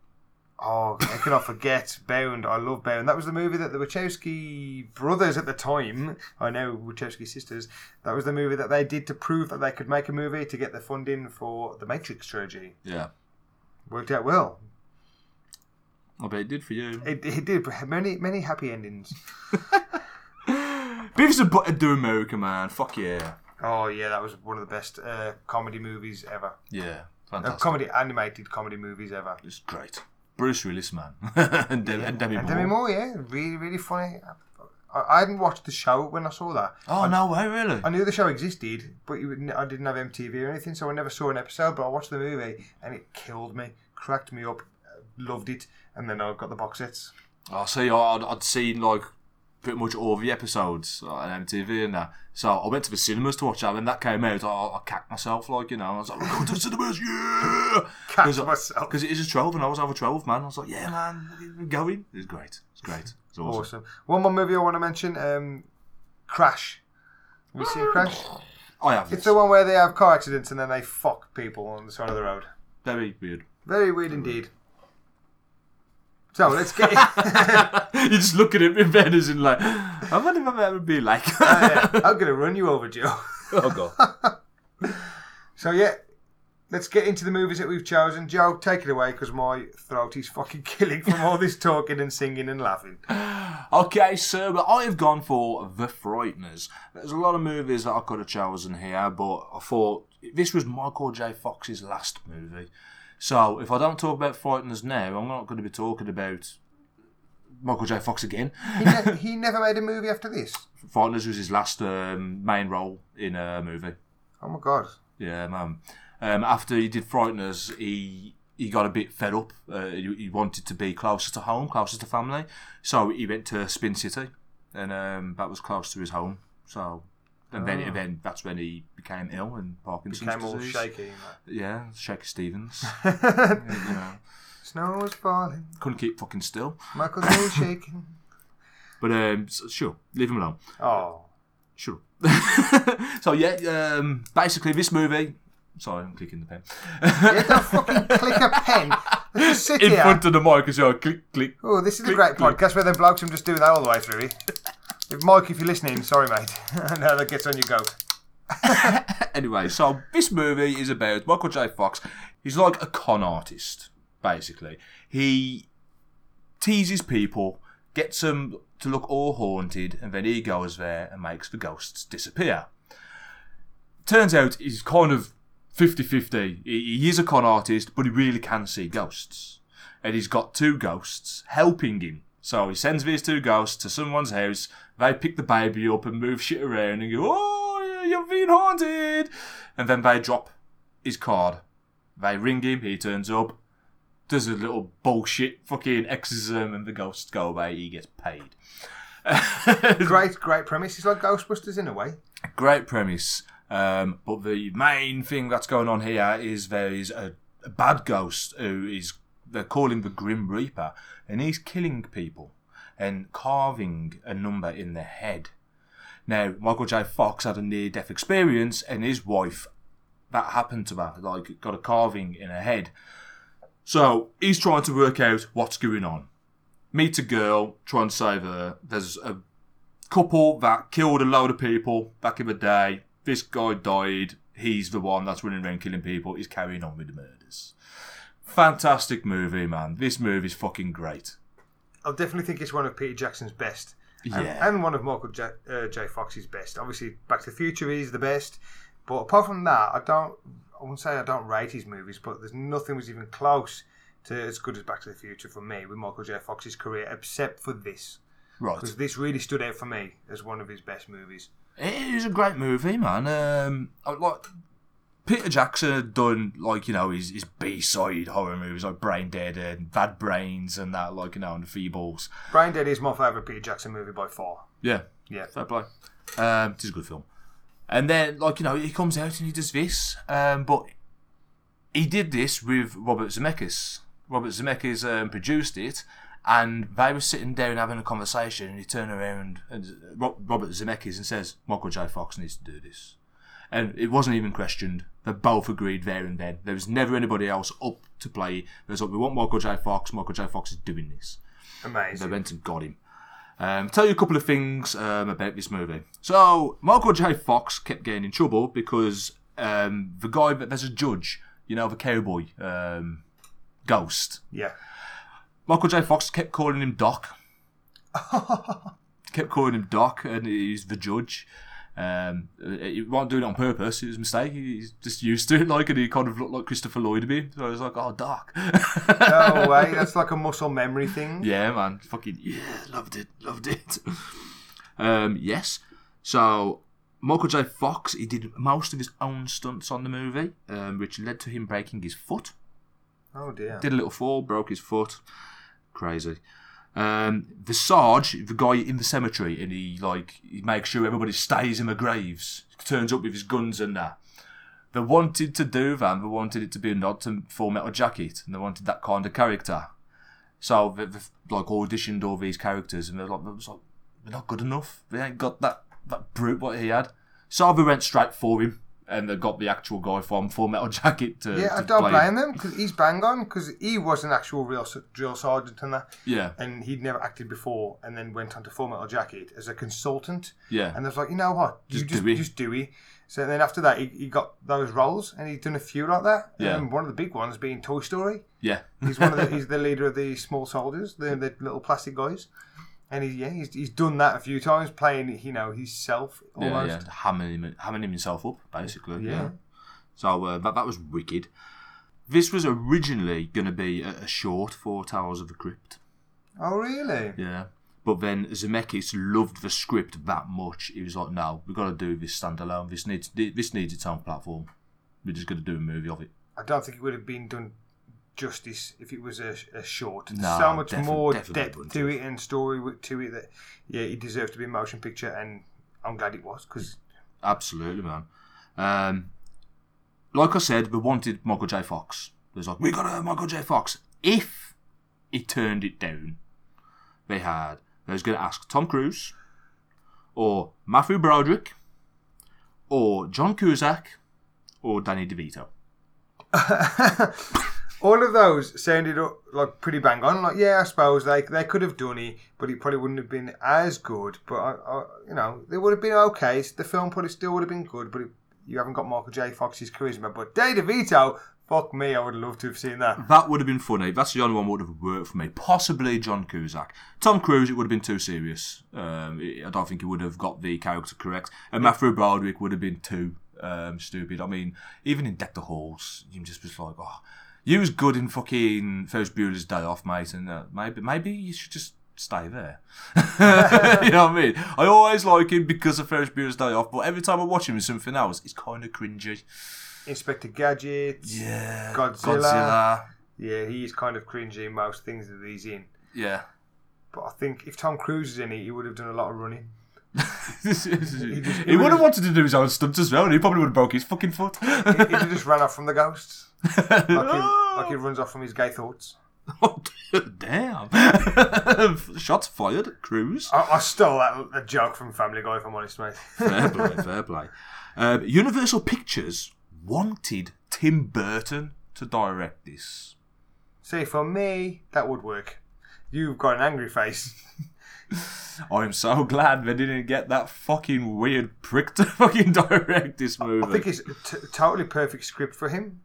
Oh, I cannot forget Bound. I love Bound. That was the movie that the Wachowski brothers at the time, I know Wachowski sisters, that was the movie that they did to prove that they could make a movie to get the funding for the Matrix trilogy. Yeah. Worked out well. I bet it did for you. It, it did. Many, many happy endings. [laughs] Beavis and Butthead do America, man. Fuck yeah. Oh yeah, that was one of the best uh, comedy movies ever. Yeah, Uh, fantastic. comedy animated comedy movies ever. It's great. Bruce Willis, man. [laughs] and, Demi, and Demi And Moore. Demi Moore, yeah, really, really funny. I, I hadn't watched the show when I saw that. Oh, I, no way, really? I knew the show existed, but would, I didn't have MTV or anything, so I never saw an episode. But I watched the movie, and it killed me, cracked me up, loved it, and then I got the box sets. Oh, I see. I'd, I'd seen like pretty much all the episodes on MTV and that. So I went to the cinemas to watch that. When that came out, I, I cacked myself, like you know. I was like, "We're going to the cinemas, yeah!" Cacked myself because it is a twelve, and I was over twelve, man. I was like, "Yeah, man, we're going." It's great. It's great. It's awesome. Awesome. One more movie I want to mention: um, Crash. Have you seen Crash? I have. It's the one where they have car accidents and then they fuck people on the side of the road. Very weird. Very weird indeed. So let's get. [laughs] you just look at him in as in like, I wonder if I've ever be like. Oh, [laughs] I'm gonna run you over, Joe. oh god. [laughs] So yeah, let's get into the movies that we've chosen. Joe, take it away because my throat is fucking killing from all this talking and singing and laughing. Okay, so but I have gone for The Frighteners. There's a lot of movies that I could have chosen here, but I thought this was Michael J. Fox's last movie. So if I don't talk about Frighteners now, I'm not going to be talking about Michael J. Fox again. He, ne- he never made a movie after this. Frighteners was his last um, main role in a movie. Oh my god. Yeah, man. Um, after he did Frighteners, he he got a bit fed up. Uh, he, he wanted to be closer to home, closer to family. So he went to Spin City, and um, that was close to his home. So, and then Ah. then that's when he became ill and Parkinson's Became all disease. shaky. Yeah, Shaky Stevens. [laughs] you know, Snow is falling. couldn't keep fucking still. Michael's all [laughs] shaking. But um, s- sure, leave him alone. Oh. Sure. [laughs] so yeah, um, basically this movie. Sorry, I'm clicking the pen. Yeah, don't fucking click a pen. Just sit in here. front of the mic as well. Click, click. Oh, this is a great click. podcast where the blokes can just do that all the way through it. If Mike, if you're listening, sorry, mate. [laughs] I know that gets on your goat. [laughs] anyway, so this movie is about Michael J. Fox. He's like a con artist, basically. He teases people, gets them to look all haunted, and then he goes there and makes the ghosts disappear. Turns out he's kind of 50 50. He he is a con artist, but he really can see ghosts. And he's got two ghosts helping him. So he sends these two ghosts to someone's house. They pick the baby up and move shit around and go, Oh, you've been haunted. And then they drop his card. They ring him, he turns up, does a little bullshit fucking exorcism, and the ghosts go away. He gets paid. [laughs] great, great premise. It's like Ghostbusters in a way. Great premise. Um, but the main thing that's going on here is there is a, a bad ghost who is they're calling the Grim Reaper, and he's killing people and carving a number in their head. Now, Michael J. Fox had a near-death experience, and his wife, that happened to her, like got a carving in her head. So he's trying to work out what's going on. Meet a girl, try and save her. There's a couple that killed a load of people back in the day. This guy died. He's the one that's running around killing people. He's carrying on with the murders. Fantastic movie, man. This movie's fucking great. I definitely think it's one of Peter Jackson's best. And, Yeah. and one of Michael J, uh, J. Fox's best. Obviously, Back to the Future is the best. But apart from that, I don't. I wouldn't say I don't rate his movies, but there's nothing was even close to as good as Back to the Future for me with Michael J. Fox's career, except for this. Right. Because this really stood out for me as one of his best movies. It is a great movie, man. Um, I like Peter Jackson had done like you know his, his B side horror movies like Brain Dead and Bad Brains and that like you know and the Feebles. Brain Dead is my favourite Peter Jackson movie by far. Yeah, Yeah. fair play. Um, it is a good film. And then like you know he comes out and he does this, um, but he did this with Robert Zemeckis. Robert Zemeckis um, produced it, and they were sitting down having a conversation, and he turned around and Robert Zemeckis and says, "Michael J. Fox needs to do this," and it wasn't even questioned. They both agreed there and then. There was never anybody else up to play. There's like, "We want Michael J. Fox. Michael J. Fox is doing this." Amazing. They went and got him. Um, tell you a couple of things um, about this movie. So Michael J. Fox kept getting in trouble because um, the guy, that there's a judge, you know, the cowboy um, ghost. Yeah. Michael J. Fox kept calling him Doc. [laughs] kept calling him Doc, and he's the judge. Um, he wasn't doing it on purpose. It was a mistake. He's just used to it, [laughs] like, and he kind of looked like Christopher Lloyd a bit. So I was like, "Oh, Doc." no [laughs] way. That's like a muscle memory thing. Yeah, man. Fucking yeah, loved it, loved it. um, yes. So Michael J. Fox, he did most of his own stunts on the movie, um, which led to him breaking his foot. Oh dear. Did a little fall, broke his foot. Crazy. Um, the Sarge, the guy in the cemetery, and he like he makes sure everybody stays in the graves. Turns up with his guns and that. They wanted to do that. They wanted it to be a nod to Full Metal Jacket, and they wanted that kind of character. So they, they've like auditioned all these characters, and they're like, they're like, not good enough. They ain't got that that brute what he had. So they went straight for him, and they got the actual guy from Full Metal [laughs] Jacket to. Yeah, I to don't play blame them because he's bang on because he was an actual real drill sergeant and that. Yeah. And he'd never acted before, and then went on to Full Metal Jacket as a consultant. Yeah. And they was like, you know what? You Just just do it. just do it. So then after that, he, he got those roles, and he's done a few like that. Yeah. And one of the big ones being Toy Story. Yeah. He's one of the, [laughs] he's the leader of the small soldiers, the, the little plastic guys. And he, yeah, he's, he's done that a few times, playing you know himself Yeah, almost. yeah, hammering him, hammering himself up, basically. Yeah. Yeah. So uh, that that was wicked. This was originally going to be a, a short for Tales of the Crypt. Oh really? Yeah. But then Zemeckis loved the script that much. He was like, "No, we've got to do this standalone. This needs this needs its own platform. We're just going to do a movie of it." I don't think it would have been done justice if it was a, a short. There's No, so much defi- more depth to it and story to it that yeah, it deserved to be a motion picture, and I'm glad it was because Absolutely, man. Um, like I said, we wanted Michael J. Fox. There's like, we got a Michael J. Fox. If he turned it down, they had, they was going to ask Tom Cruise, or Matthew Broderick, or John Cusack, or Danny DeVito. [laughs] all of those sounded like pretty bang on. Like yeah, I suppose they they could have done it, but it probably wouldn't have been as good. But I, I, you know, it would have been okay. The film probably still would have been good, but it, you haven't got Michael J. Fox's charisma. But Danny DeVito, fuck me, I would love to have seen that. That would have been funny. That's the only one that would have worked for me. Possibly John Cusack. Tom Cruise, it would have been too serious. Um, I don't think he would have got the character correct. And Matthew Broderick would have been too um, stupid. I mean, even in Deck the Halls, you just was like, oh, you was good in fucking Ferris Bueller's Day Off, mate, and uh, maybe maybe you should just stay there. [laughs] you know what I mean? I always like him because of Ferris Bueller's Day Off, but every time I watch him in something else, it's kind of cringy. Inspector Gadget, Yeah, Godzilla. Godzilla. Yeah, he's kind of cringy in most things that he's in. Yeah. But I think if Tom Cruise is in it, he would have done a lot of running. [laughs] he would have wanted to do his own stunts as well, and he probably would have broke his fucking foot. He, he'd have just ran off from the ghosts, like [laughs] he, runs off from his gay thoughts. Oh, [laughs] Damn. [laughs] Shots fired Cruise. I, I stole that, that joke from Family Guy, if I'm honest, mate. Fair play, fair play. Um, Universal Pictures wanted Tim Burton to direct this. See, for me, that would work. You've got an angry face. I'm so glad they didn't get that fucking weird prick to fucking direct this movie. I think it's a t- totally perfect script for him.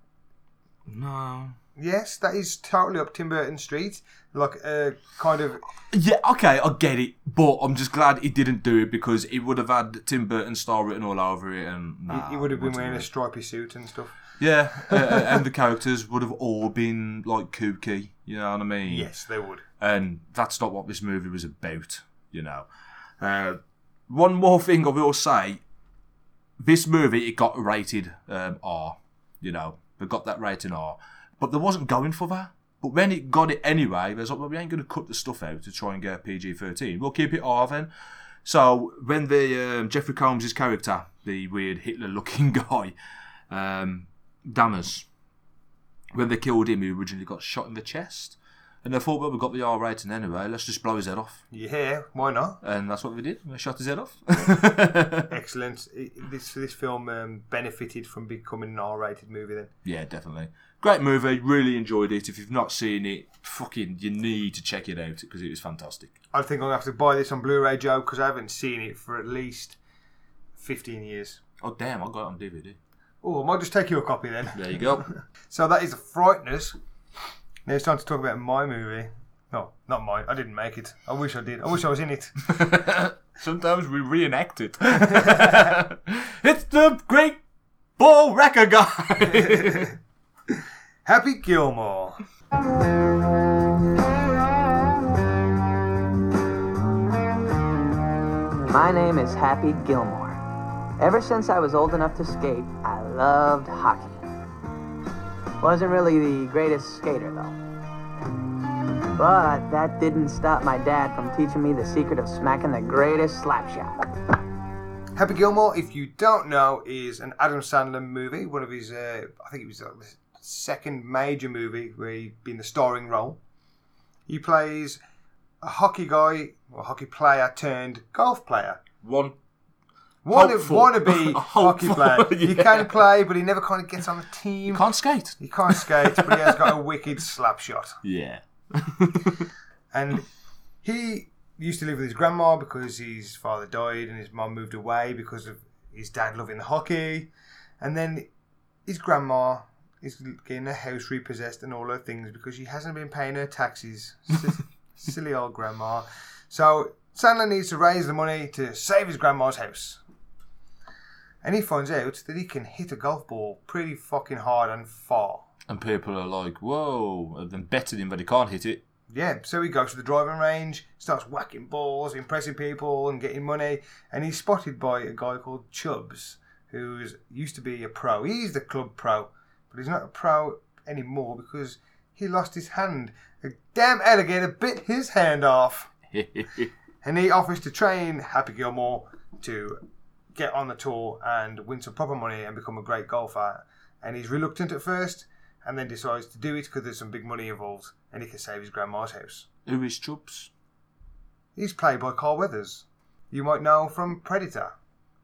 No. Yes, that is totally up Tim Burton Street. Like a kind of Yeah, okay, I get it, but I'm just glad he didn't do it because it would have had Tim Burton star written all over it, and nah, he, would have been wearing a stripy suit and stuff. Yeah, [laughs] uh, and the characters would have all been like kooky. You know what I mean? Yes, they would. And that's not what this movie was about. You know. Uh, one more thing I will say: this movie it got rated um, R. You know, they got that rating all. but they wasn't going for that. But when it got it anyway, there's like, well, we ain't going to cut the stuff out to try and get PG thirteen. We'll keep it R then. So when the um, Jeffrey Combs' character, the weird Hitler-looking [laughs] guy, um, when they killed him, he originally got shot in the chest, and they thought, well, we've got the R rating anyway. Let's just blow his head off. Yeah, why not? And that's what we did. We shot his head off. [laughs] Excellent. It- This this film um, benefited from becoming an R-rated movie. Then yeah, definitely. Great movie. Really enjoyed it. If you've not seen it, fucking, you need to check it out because it was fantastic. I think I'm gonna have to buy this on Blu-ray, Joe, because I haven't seen it for at least fifteen years. Oh damn! I got it on DVD. Oh, I might just take you a copy then. There you go. [laughs] so that is The Frighteners. Now it's time to talk about my movie. No, not mine. I didn't make it. I wish I did. I wish I was in it. [laughs] Sometimes we reenact it. [laughs] it's the Great Ball Wrecker guy. [laughs] Happy Gilmore. My name is Happy Gilmore. Ever since I was old enough to skate, I loved hockey. Wasn't really the greatest skater, though. But that didn't stop my dad from teaching me the secret of smacking the greatest slap shot. Happy Gilmore, if you don't know, is an Adam Sandler movie. One of his, uh, I think it was uh, the second major movie where he'd been the starring role. He plays a hockey guy, or hockey player turned golf player. One Wanna, Hopeful. wannabe [laughs] hockey player. [laughs] He can play, but he never kind of gets on the team. He Can't skate. He can't skate, but he has got a [laughs] wicked slap shot. Yeah. And he used to live with his grandma because his father died and his mum moved away because of his dad loving the hockey. And then his grandma is getting her house repossessed and all her things because she hasn't been paying her taxes. Silly old grandma. So Sandler needs to raise the money to save his grandma's house. And he finds out that he can hit a golf ball pretty fucking hard and far. And people are like, whoa, and then betting him, but he can't hit it. Yeah, so he goes to the driving range, starts whacking balls, impressing people, and getting money. And he's spotted by a guy called Chubbs, who's used to be a pro. He's the club pro, but he's not a pro anymore because he lost his hand. A damn alligator bit his hand off. [laughs] and he offers to train Happy Gilmore to get on the tour and win some proper money and become a great golfer. And he's reluctant at first, and then decides to do it because there's some big money involved, and he can save his grandma's house. Who is Chubbs? He's played by Carl Weathers. You might know from Predator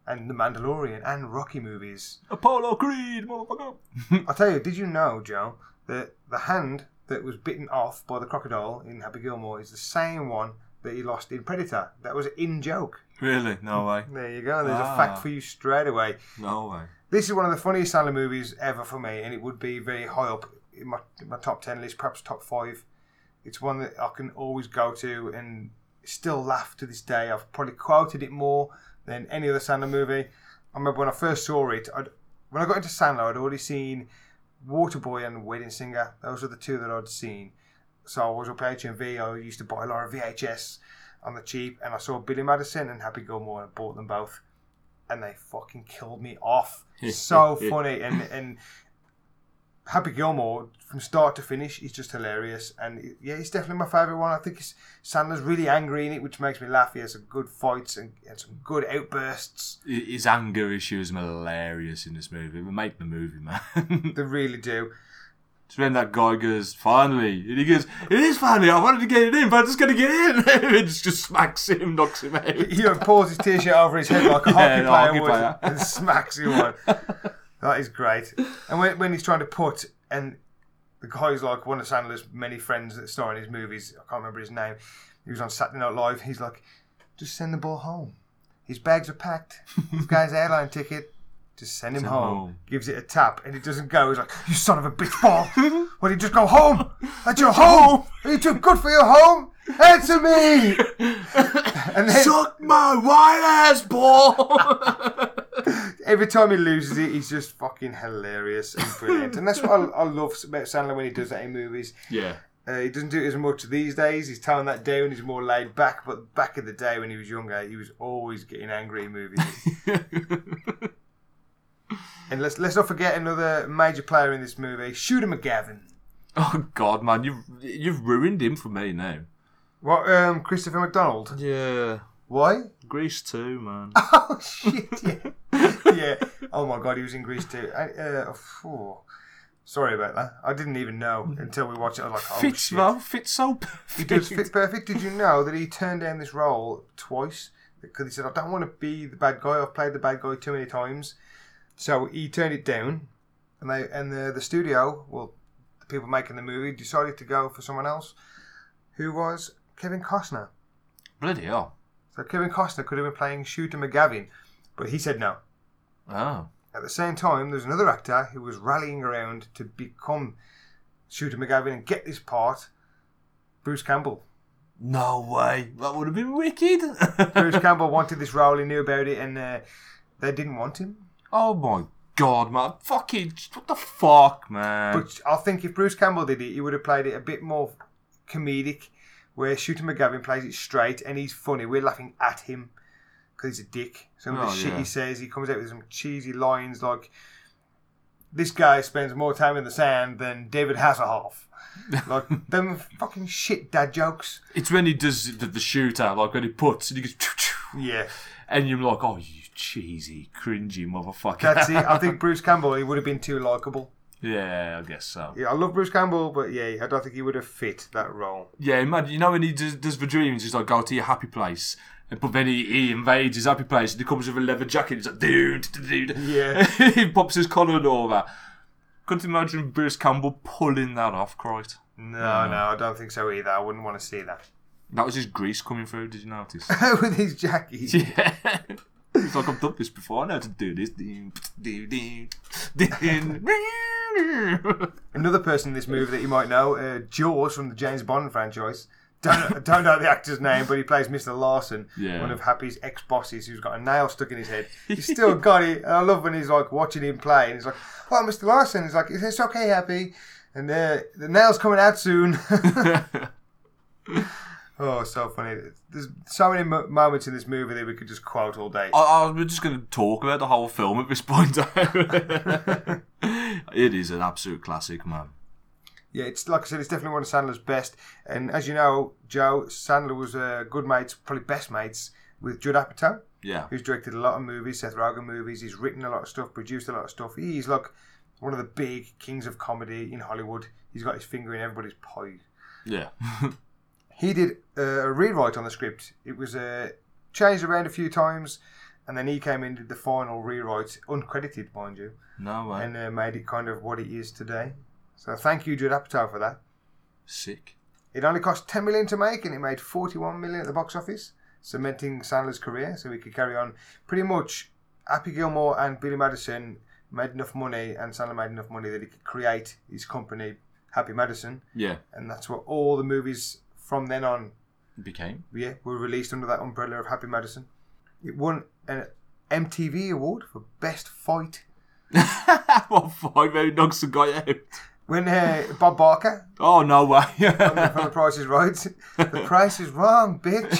and The Mandalorian and Rocky movies. Apollo Creed, motherfucker. [laughs] I tell you, did you know, Joe, that the hand that was bitten off by the crocodile in Happy Gilmore is the same one that he lost in Predator? That was in joke. Really? No way. There you go. There's Ah. a fact for you straight away. No way. This is one of the funniest Sandler movies ever for me, and it would be very high up in my, in my top 10 list, perhaps top five. It's one that I can always go to and still laugh to this day. I've probably quoted it more than any other Sandler movie. I remember when I first saw it, I'd, when I got into Sandler, I'd already seen Waterboy and Wedding Singer. Those were the two that I'd seen. So I was up at HMV. I used to buy a lot of VHS on the cheap, and I saw Billy Madison and Happy Gilmore, and I bought them both, and they fucking killed me off. [laughs] so funny, and and Happy Gilmore from start to finish is just hilarious, and yeah, it's definitely my favourite one. I think it's, Sandler's really angry in it, which makes me laugh. He has some good fights and, and some good outbursts. His anger issues are hilarious in this movie. We make the movie, man. [laughs] They really do. It's when that guy goes, finally. And he goes, it is finally. I wanted to get it in, but I'm just going to get in. [laughs] and just, just smacks him, knocks him out. You know, pulls his t-shirt over his head like a [laughs] Yeah, hockey player hockey would player. and smacks him on. That is great. And when, when he's trying to put, and the guy's like one of Sandler's many friends that star in his movies, I can't remember his name, he was on Saturday Night Live, he's like, just send the ball home. His bags are packed. This guy's airline ticket. Just send him Send him home. home. Gives it a tap, and it doesn't go. He's like, "You son of a bitch ball! Why did you just go home? That's your home. Are you too good for your home? Answer me!" [laughs] and then, Suck my white ass ball. [laughs] Every time he loses it, he's just fucking hilarious and brilliant. and that's what I, I love about Sandler when he does that in movies. yeah. Uh, he doesn't do it as much these days. He's toned that down. He's more laid back. But back in the day when he was younger, he was always getting angry in movies. [laughs] and let's let's not forget another major player in this movie, Shooter McGavin. Oh, God, man. You've, you've ruined him for me now. What? Um, Christopher McDonald. Yeah. Why? Grease 2, man. [laughs] Oh shit! Yeah, [laughs] yeah. Oh my god, he was in Grease 2. I, uh, phew. Sorry about that. I didn't even know until we watched it. I was like, oh Fits, shit. well, fits so He does fit perfect. Did you know that he turned down this role twice because he said, "I don't want to be the bad guy. I've played the bad guy too many times." So he turned it down, and they and the the studio, well, the people making the movie decided to go for someone else, who was Kevin Costner. Bloody hell. So Kevin Costner could have been playing Shooter McGavin, but he said no. Oh. At the same time, there's another actor who was rallying around to become Shooter McGavin and get this part, Bruce Campbell. No way. That would have been wicked. [laughs] Bruce Campbell wanted this role, he knew about it, and uh, they didn't want him. Oh my god, man. Fucking. What the fuck, man? But I think if Bruce Campbell did it, he would have played it a bit more comedic, where Shooter McGavin plays it straight and he's funny. We're laughing at him because he's a dick. Some of the Oh, shit yeah. he says, he comes out with some cheesy lines like, "This guy spends more time in the sand than David Hasselhoff." [laughs] like them fucking shit dad jokes. It's when he does the, the shooter, like when he puts and he goes. [laughs] Yeah. And you're like, oh, you cheesy, cringy motherfucker. That's it. I think [laughs] Bruce Campbell, he would have been too likable. Yeah, I guess so. Yeah, I love Bruce Campbell, but yeah, I don't think he would have fit that role. Yeah, imagine, you know when he does, does the dreams, he's like, go to your happy place. And- But then he, he invades his happy place and he comes with a leather jacket. He's like, dude, dude. Yeah. [laughs] he pops his collar and all that. Couldn't imagine Bruce Campbell pulling that off, Christ. No, no, I don't think so either. I wouldn't want to see that. That was his grease coming through, did you notice? [laughs] with his jacket. Yeah. I've done this before, I know how to do this. Another person in this movie that you might know, uh, Jaws from the James Bond franchise. Don't, don't know the actor's name, but he plays Mr. Larson, Yeah. one of Happy's ex bosses who's got a nail stuck in his head. He's still got it. And I love when he's like watching him play, and he's like, "Oh, Mr. Larson." He's like, "It's okay, Happy," and uh, the nail's coming out soon. [laughs] [laughs] oh, so funny. There's so many mo- moments in this movie that we could just quote all day. I, I, we're just going to talk about the whole film at this point. [laughs] it is an absolute classic, man. Yeah, it's like I said, it's definitely one of Sandler's best. And as you know, Joe Sandler was uh, good mates, probably best mates with Judd Apatow. Yeah. who's directed a lot of movies, Seth Rogen movies. He's written a lot of stuff, produced a lot of stuff. He's like one of the big kings of comedy in Hollywood. He's got his finger in everybody's pie. Yeah. [laughs] He did a rewrite on the script. It was uh, changed around a few times, and then he came in and did the final rewrite, uncredited, mind you, no way. and uh, made it kind of what it is today. So thank you, Judd Apatow, for that. Sick. It only cost 10 million to make, and it made 41 million at the box office, cementing Sandler's career, so he could carry on. Pretty much, Happy Gilmore and Billy Madison made enough money, and Sandler made enough money that he could create his company, Happy Madison, Yeah. and that's what all the movies from then on Became. yeah, were released under that umbrella of Happy Madison. It won an MTV award for best fight [laughs] what five how he knocks the guy out? when uh, Bob Barker Oh, no way. from the, from the Price is Right. The price is wrong, bitch.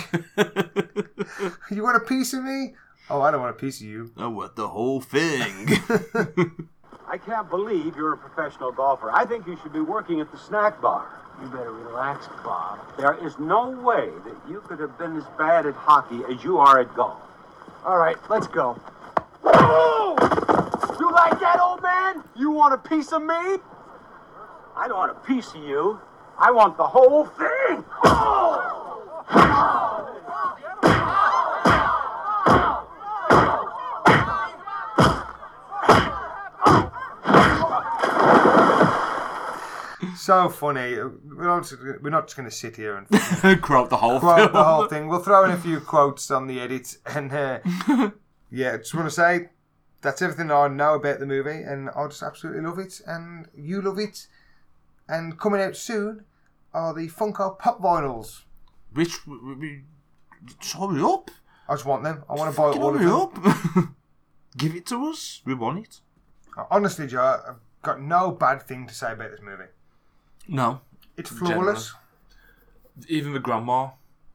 [laughs] you want a piece of me? Oh, I don't want a piece of you. I want the whole thing. [laughs] I can't believe you're a professional golfer. I think you should be working at the snack bar. You better relax, Bob. There is no way that you could have been as bad at hockey as you are at golf. All right, let's go. Oh! You like that, old man? You want a piece of me? I don't want a piece of you. I want the whole thing. Oh! So funny. We're not just, we're not just going to sit here and [laughs] Quote the whole quote film. the whole thing. We'll throw in a few quotes on the edit, and uh, [laughs] yeah, just want to say that's everything I know about the movie, and I just absolutely love it, and you love it. And coming out soon are the Funko Pop vinyls. Which, we, we, hurry up. I just want them. I want to buy all of them. up. [laughs] Give it to us. We want it. Honestly, Joe, I've got no bad thing to say about this movie. No. It's flawless. Even the grandma,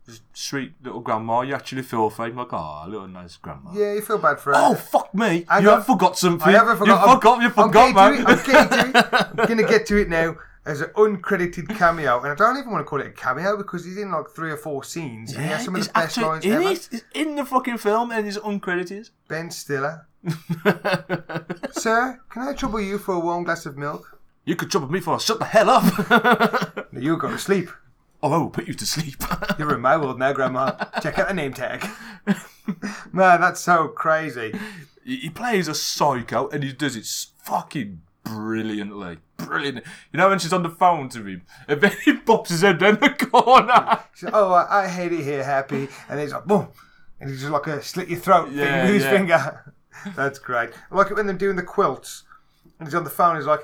the sweet little grandma, you actually feel it. like, oh, little nice grandma. Yeah, you feel bad for her. Oh fuck me! Hang you have forgot something. I haven't forgot. You forgot. You forgot, man. to I'm getting to it. [laughs] I'm gonna get to it now as an uncredited cameo, and I don't even want to call it a cameo because he's in like three or four scenes, and he has some of the best actually lines in ever. it. He's in the fucking film and he's uncredited. Ben Stiller. [laughs] Sir, can I trouble you for a warm glass of milk? You could trouble me for shut the hell up. [laughs] you go to sleep. Oh, I will put you to sleep. [laughs] You're in my world now, Grandma. Check out the name tag. [laughs] Man, that's so crazy. He plays a psycho and he does it fucking brilliantly. Brilliant. You know when she's on the phone to him and then he pops his head down the corner. She oh, I, I hate it here, happy. And he's like, boom. And he's just like a slit your throat Yeah, thing with his yeah. finger. That's great. I like it when they're doing the quilts. And he's on the phone, he's like,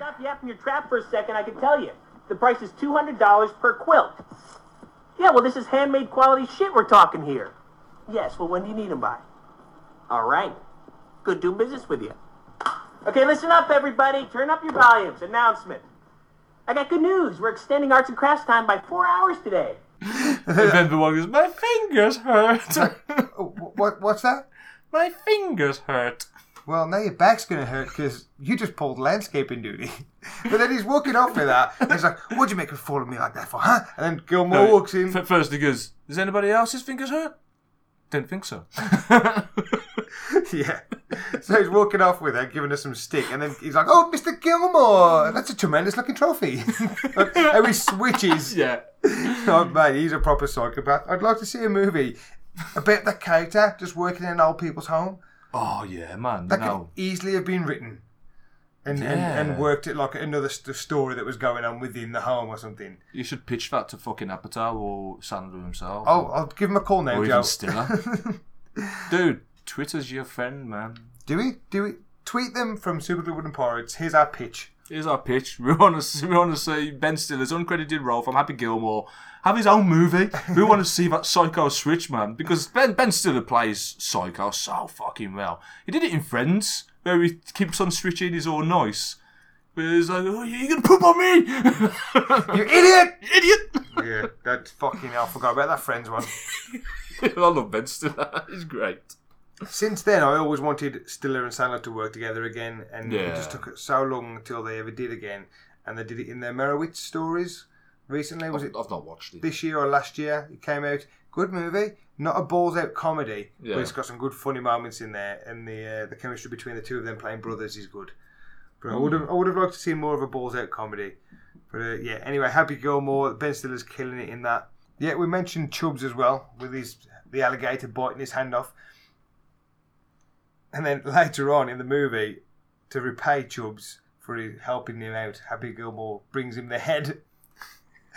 Stop yapping your trap for a second, I can tell you. The price is $200 per quilt. Yeah, well, this is handmade quality shit we're talking here. Yes, well, when do you need them by? All right. Good doing business with you. Okay, listen up, everybody. Turn up your volumes. Announcement. I got good news. We're extending arts and crafts time by four hours today. and then the one goes, My fingers hurt. [laughs] what, what's that? My fingers hurt. Well, now your back's going to hurt because you just pulled landscaping duty. [laughs] but then he's walking off with that. And he's like, What'd you make me follow me like that for, huh? And then Gilmore No, walks in. f- First he goes, Does anybody else's fingers hurt? Didn't think so. [laughs] yeah. So he's walking off with her, giving her some stick, and then he's like, "Oh, Mr. Gilmore, that's a tremendous looking trophy." [laughs] and he switches. Yeah. Oh man, he's a proper psychopath. I'd like to see a movie about that character just working in an old people's home. Oh yeah, man. That know. could easily have been written. And, Yeah. and, and worked it like another st- story that was going on within the home or something. You should pitch that to fucking Apatow or Sandler himself. Oh, I'll give him a call now, or Joe. even Stiller. [laughs] Dude, Twitter's your friend, man. Do we? Do we? Tweet them from Super Glue Wooden Pirates. Here's our pitch. Here's our pitch. [laughs] We want to we want to see Ben Stiller's uncredited role from Happy Gilmore have his own movie. [laughs] we want to see that Psycho switch, man, because Ben Ben Stiller plays Psycho so fucking well. He did it in Friends, where he keeps on switching. He's all nice. But he's like, "Oh, you're gonna poop on me, [laughs] you idiot, idiot." yeah, that's fucking. I forgot about that Friends one. I love Ben Stiller. He's great. Since then, I always wanted Stiller and Sandler to work together again, and Yeah. it just took so long until they ever did again. And they did it in their Meyerowitz stories recently. Was I've, it I've not watched it. this year or last year? It came out. Good movie, not a balls out comedy, Yeah. but it's got some good funny moments in there, and the uh, the chemistry between the two of them playing brothers is good. But I would have I would have liked to see more of a balls out comedy. But uh, yeah, anyway, Happy Gilmore, Ben Stiller's killing it in that. Yeah, we mentioned Chubbs as well with his the alligator biting his hand off. And then later on in the movie, to repay Chubbs for helping him out, Happy Gilmore brings him the head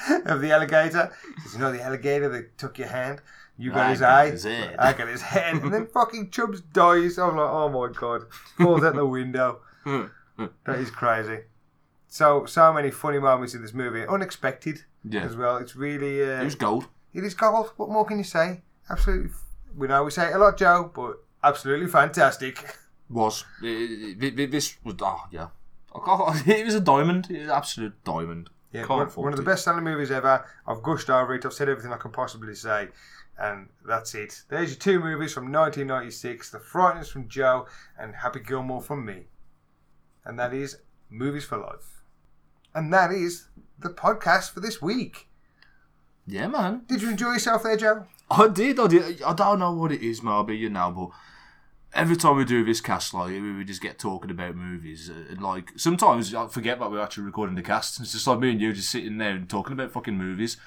[laughs] of the alligator. Says, you know the alligator that took your hand? You got I his got eye. his head." I got his head. And then fucking Chubbs dies. I'm like, oh my god. Falls out the window. that is crazy. So so many funny moments in this movie. Unexpected Yeah. as well. It's really uh, It was gold. it is gold. What more can you say? Absolutely. We know we say it a lot, Joe, but absolutely fantastic. Was this was oh yeah. [laughs] It was a diamond. It was an absolute diamond. Yeah, one, one of the best selling movies ever. I've gushed over it. I've said everything I can possibly say. And that's it. There's your two movies from 1996 The Frighteners from Joe and Happy Gilmore from me. And that is Movies for Life. And that is the podcast for this week. Yeah, man. Did you enjoy yourself there, Joe? I did, I did. I don't know what it is, maybe, you know, but every time we do this cast, like, we just get talking about movies. uh, And, like, sometimes I forget that we're actually recording the cast. It's just like me and you just sitting there and talking about fucking movies.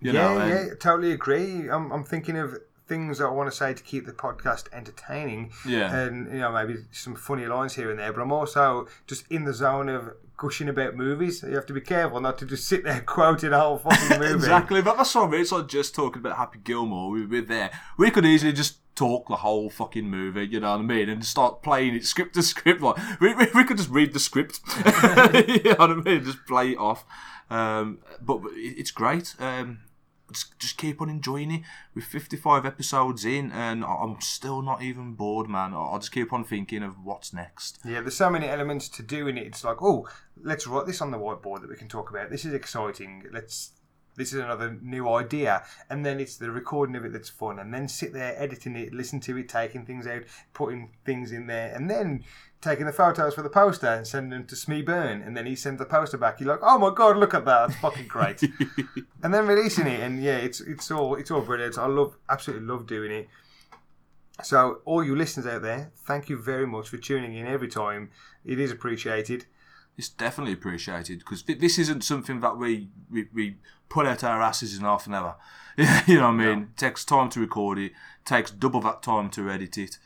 You yeah, know, yeah, totally agree. I'm, I'm thinking of things that I want to say to keep the podcast entertaining. Yeah. And, you know, maybe some funny lines here and there, but I'm also just in the zone of gushing about movies. You have to be careful not to just sit there [laughs] quoting a whole fucking [laughs] movie. Exactly, but that's what I mean. It's like just talking about Happy Gilmore. We, we're there. We could easily just talk the whole fucking movie, you know what I mean, and start playing it script to [laughs] script. Like we, we, we could just read the script, you know what I mean, just play it off. Um, but it- it's great. Um, just, just keep on enjoying it. We're 55 episodes in, and I'm still not even bored, man. I just keep on thinking of what's next. Yeah, there's so many elements to do in it. It's like, oh, let's write this on the whiteboard that we can talk about. This is exciting. Let's. This is another new idea, and then it's the recording of it that's fun, and then sit there editing it, listen to it, taking things out, putting things in there, and then taking the photos for the poster and sending them to Smee Byrne, and then he sends the poster back. You're like, oh my god, look at that, that's fucking great. [laughs] and then releasing it, and yeah, it's it's all it's all brilliant. I love, absolutely love doing it. So, all you listeners out there, thank you very much for tuning in every time. It is appreciated. It's definitely appreciated because this isn't something that we, we, we put out our asses in half an hour. [laughs] you know what I mean? It takes time to record it, takes double that time to edit it.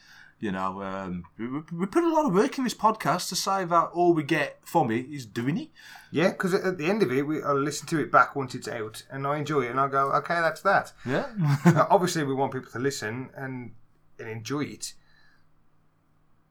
You know, um, we, we- we put a lot of work in this podcast to say that all we get from it is doing it. Yeah, because at the end of it, we, I listen to it back once it's out, and I enjoy it, and I go, okay, that's that. Yeah. Now, [laughs] obviously, we want people to listen and and enjoy it.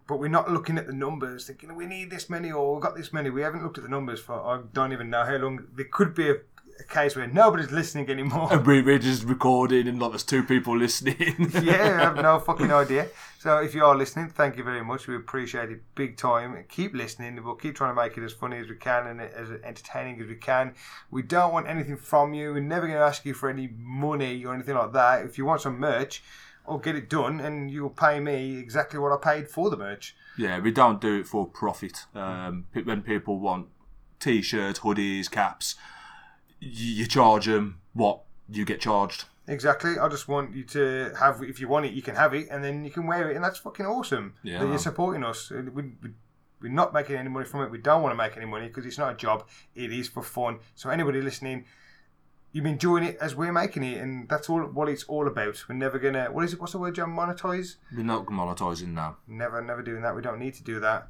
but we're not looking at the numbers, thinking we need this many or we've got this many. We haven't looked at the numbers for I don't even know how long. There could be a, a case where nobody's listening anymore. And we, we're just recording and like there's two people listening. [laughs] yeah, I have no [laughs] fucking idea. So if you are listening, thank you very much. We appreciate it big time. Keep listening. We'll keep trying to make it as funny as we can and as entertaining as we can. We don't want anything from you. We're never going to ask you for any money or anything like that. If you want some merch, I'll get it done and you'll pay me exactly what I paid for the merch. Yeah, we don't do it for profit. Um, when people want t-shirts, hoodies, caps, you charge them what you get charged. Exactly. I just want you to have, if you want it, you can have it, and then you can wear it, and that's fucking awesome. Yeah. That you're supporting us. We, we, we're not making any money from it. We don't want to make any money because it's not a job. It is for fun. So anybody listening, you've been enjoying it as we're making it, and that's all what it's all about. We're never gonna. What is it? What's the word, John? Monetize? We're not monetizing now. Never, never doing that. We don't need to do that.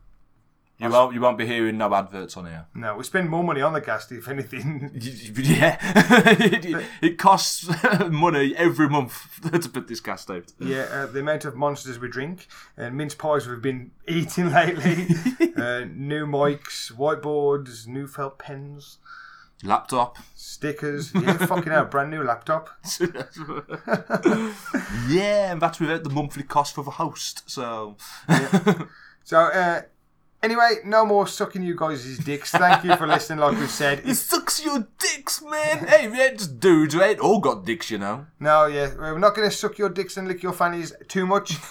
You won't, you won't be hearing no adverts on here. No, we spend more money on the gas, if anything. [laughs] Yeah, it, [laughs] it costs [laughs] money every month to put this cast out. Yeah, uh, the amount of monsters we drink and mince pies we've been eating lately, uh, new mics, whiteboards, new felt pens, Laptop. stickers. Yeah, fucking hell, brand new laptop. yeah, and that's without the monthly cost for the host. So, So, uh, anyway, no more sucking you guys' dicks. Thank you for listening, like we said. it sucks your dicks, man. hey, we ain't just dudes. right? all got dicks, you know. No, yeah, we're not going to suck your dicks and lick your fannies too much. [laughs]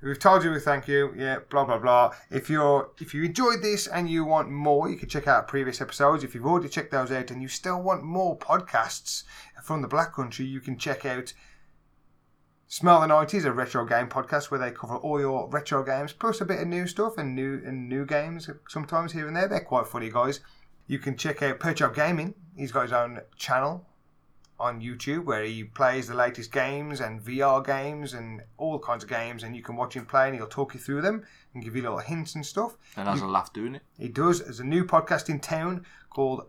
We've told you we thank you. Yeah, blah blah blah. If you're if you enjoyed this and you want more, you can check out previous episodes. If you've already checked those out and you still want more podcasts from the Black Country, you can check out Smell the 90s, a retro game podcast where they cover all your retro games plus a bit of new stuff and new and new games sometimes here and there. They're quite funny guys. You can check out Perch Up Gaming. He's got his own channel on YouTube where he plays the latest games and VR games and all kinds of games, and you can watch him play and he'll talk you through them and give you little hints and stuff. And has a laugh doing it. He does. There's a new podcast in town called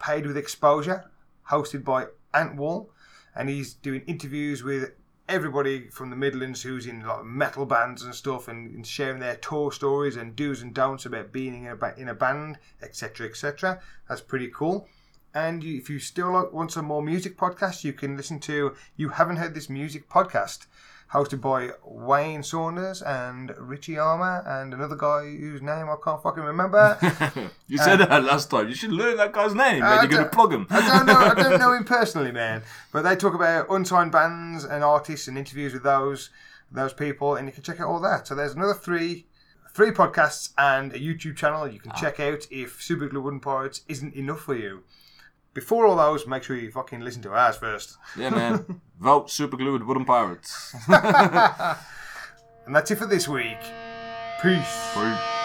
Paid with Exposure, hosted by Ant Wall, and he's doing interviews with everybody from the Midlands who's in like metal bands and stuff, and, and sharing their tour stories and do's and don'ts about being in a in a band, etc., etc. That's pretty cool. And you, if you still like, want some more music podcasts, you can listen to You Haven't Heard This Music podcast, hosted by Wayne Saunders and Richie Armour and another guy whose name I can't fucking remember. [laughs] You said that last time. You should learn that guy's name, man. You're going to plug him. I don't know. I don't know him [laughs] personally, man. But they talk about unsigned bands and artists and interviews with those those people, and you can check out all that. So there's another three three podcasts and a YouTube channel you can ah. check out if Super Glue Wooden Pirates isn't enough for you. Before all those, make sure you fucking listen to ours first. Yeah, man. [laughs] Vote Superglued Wooden Pirates. [laughs] and that's it for this week. Peace. Peace.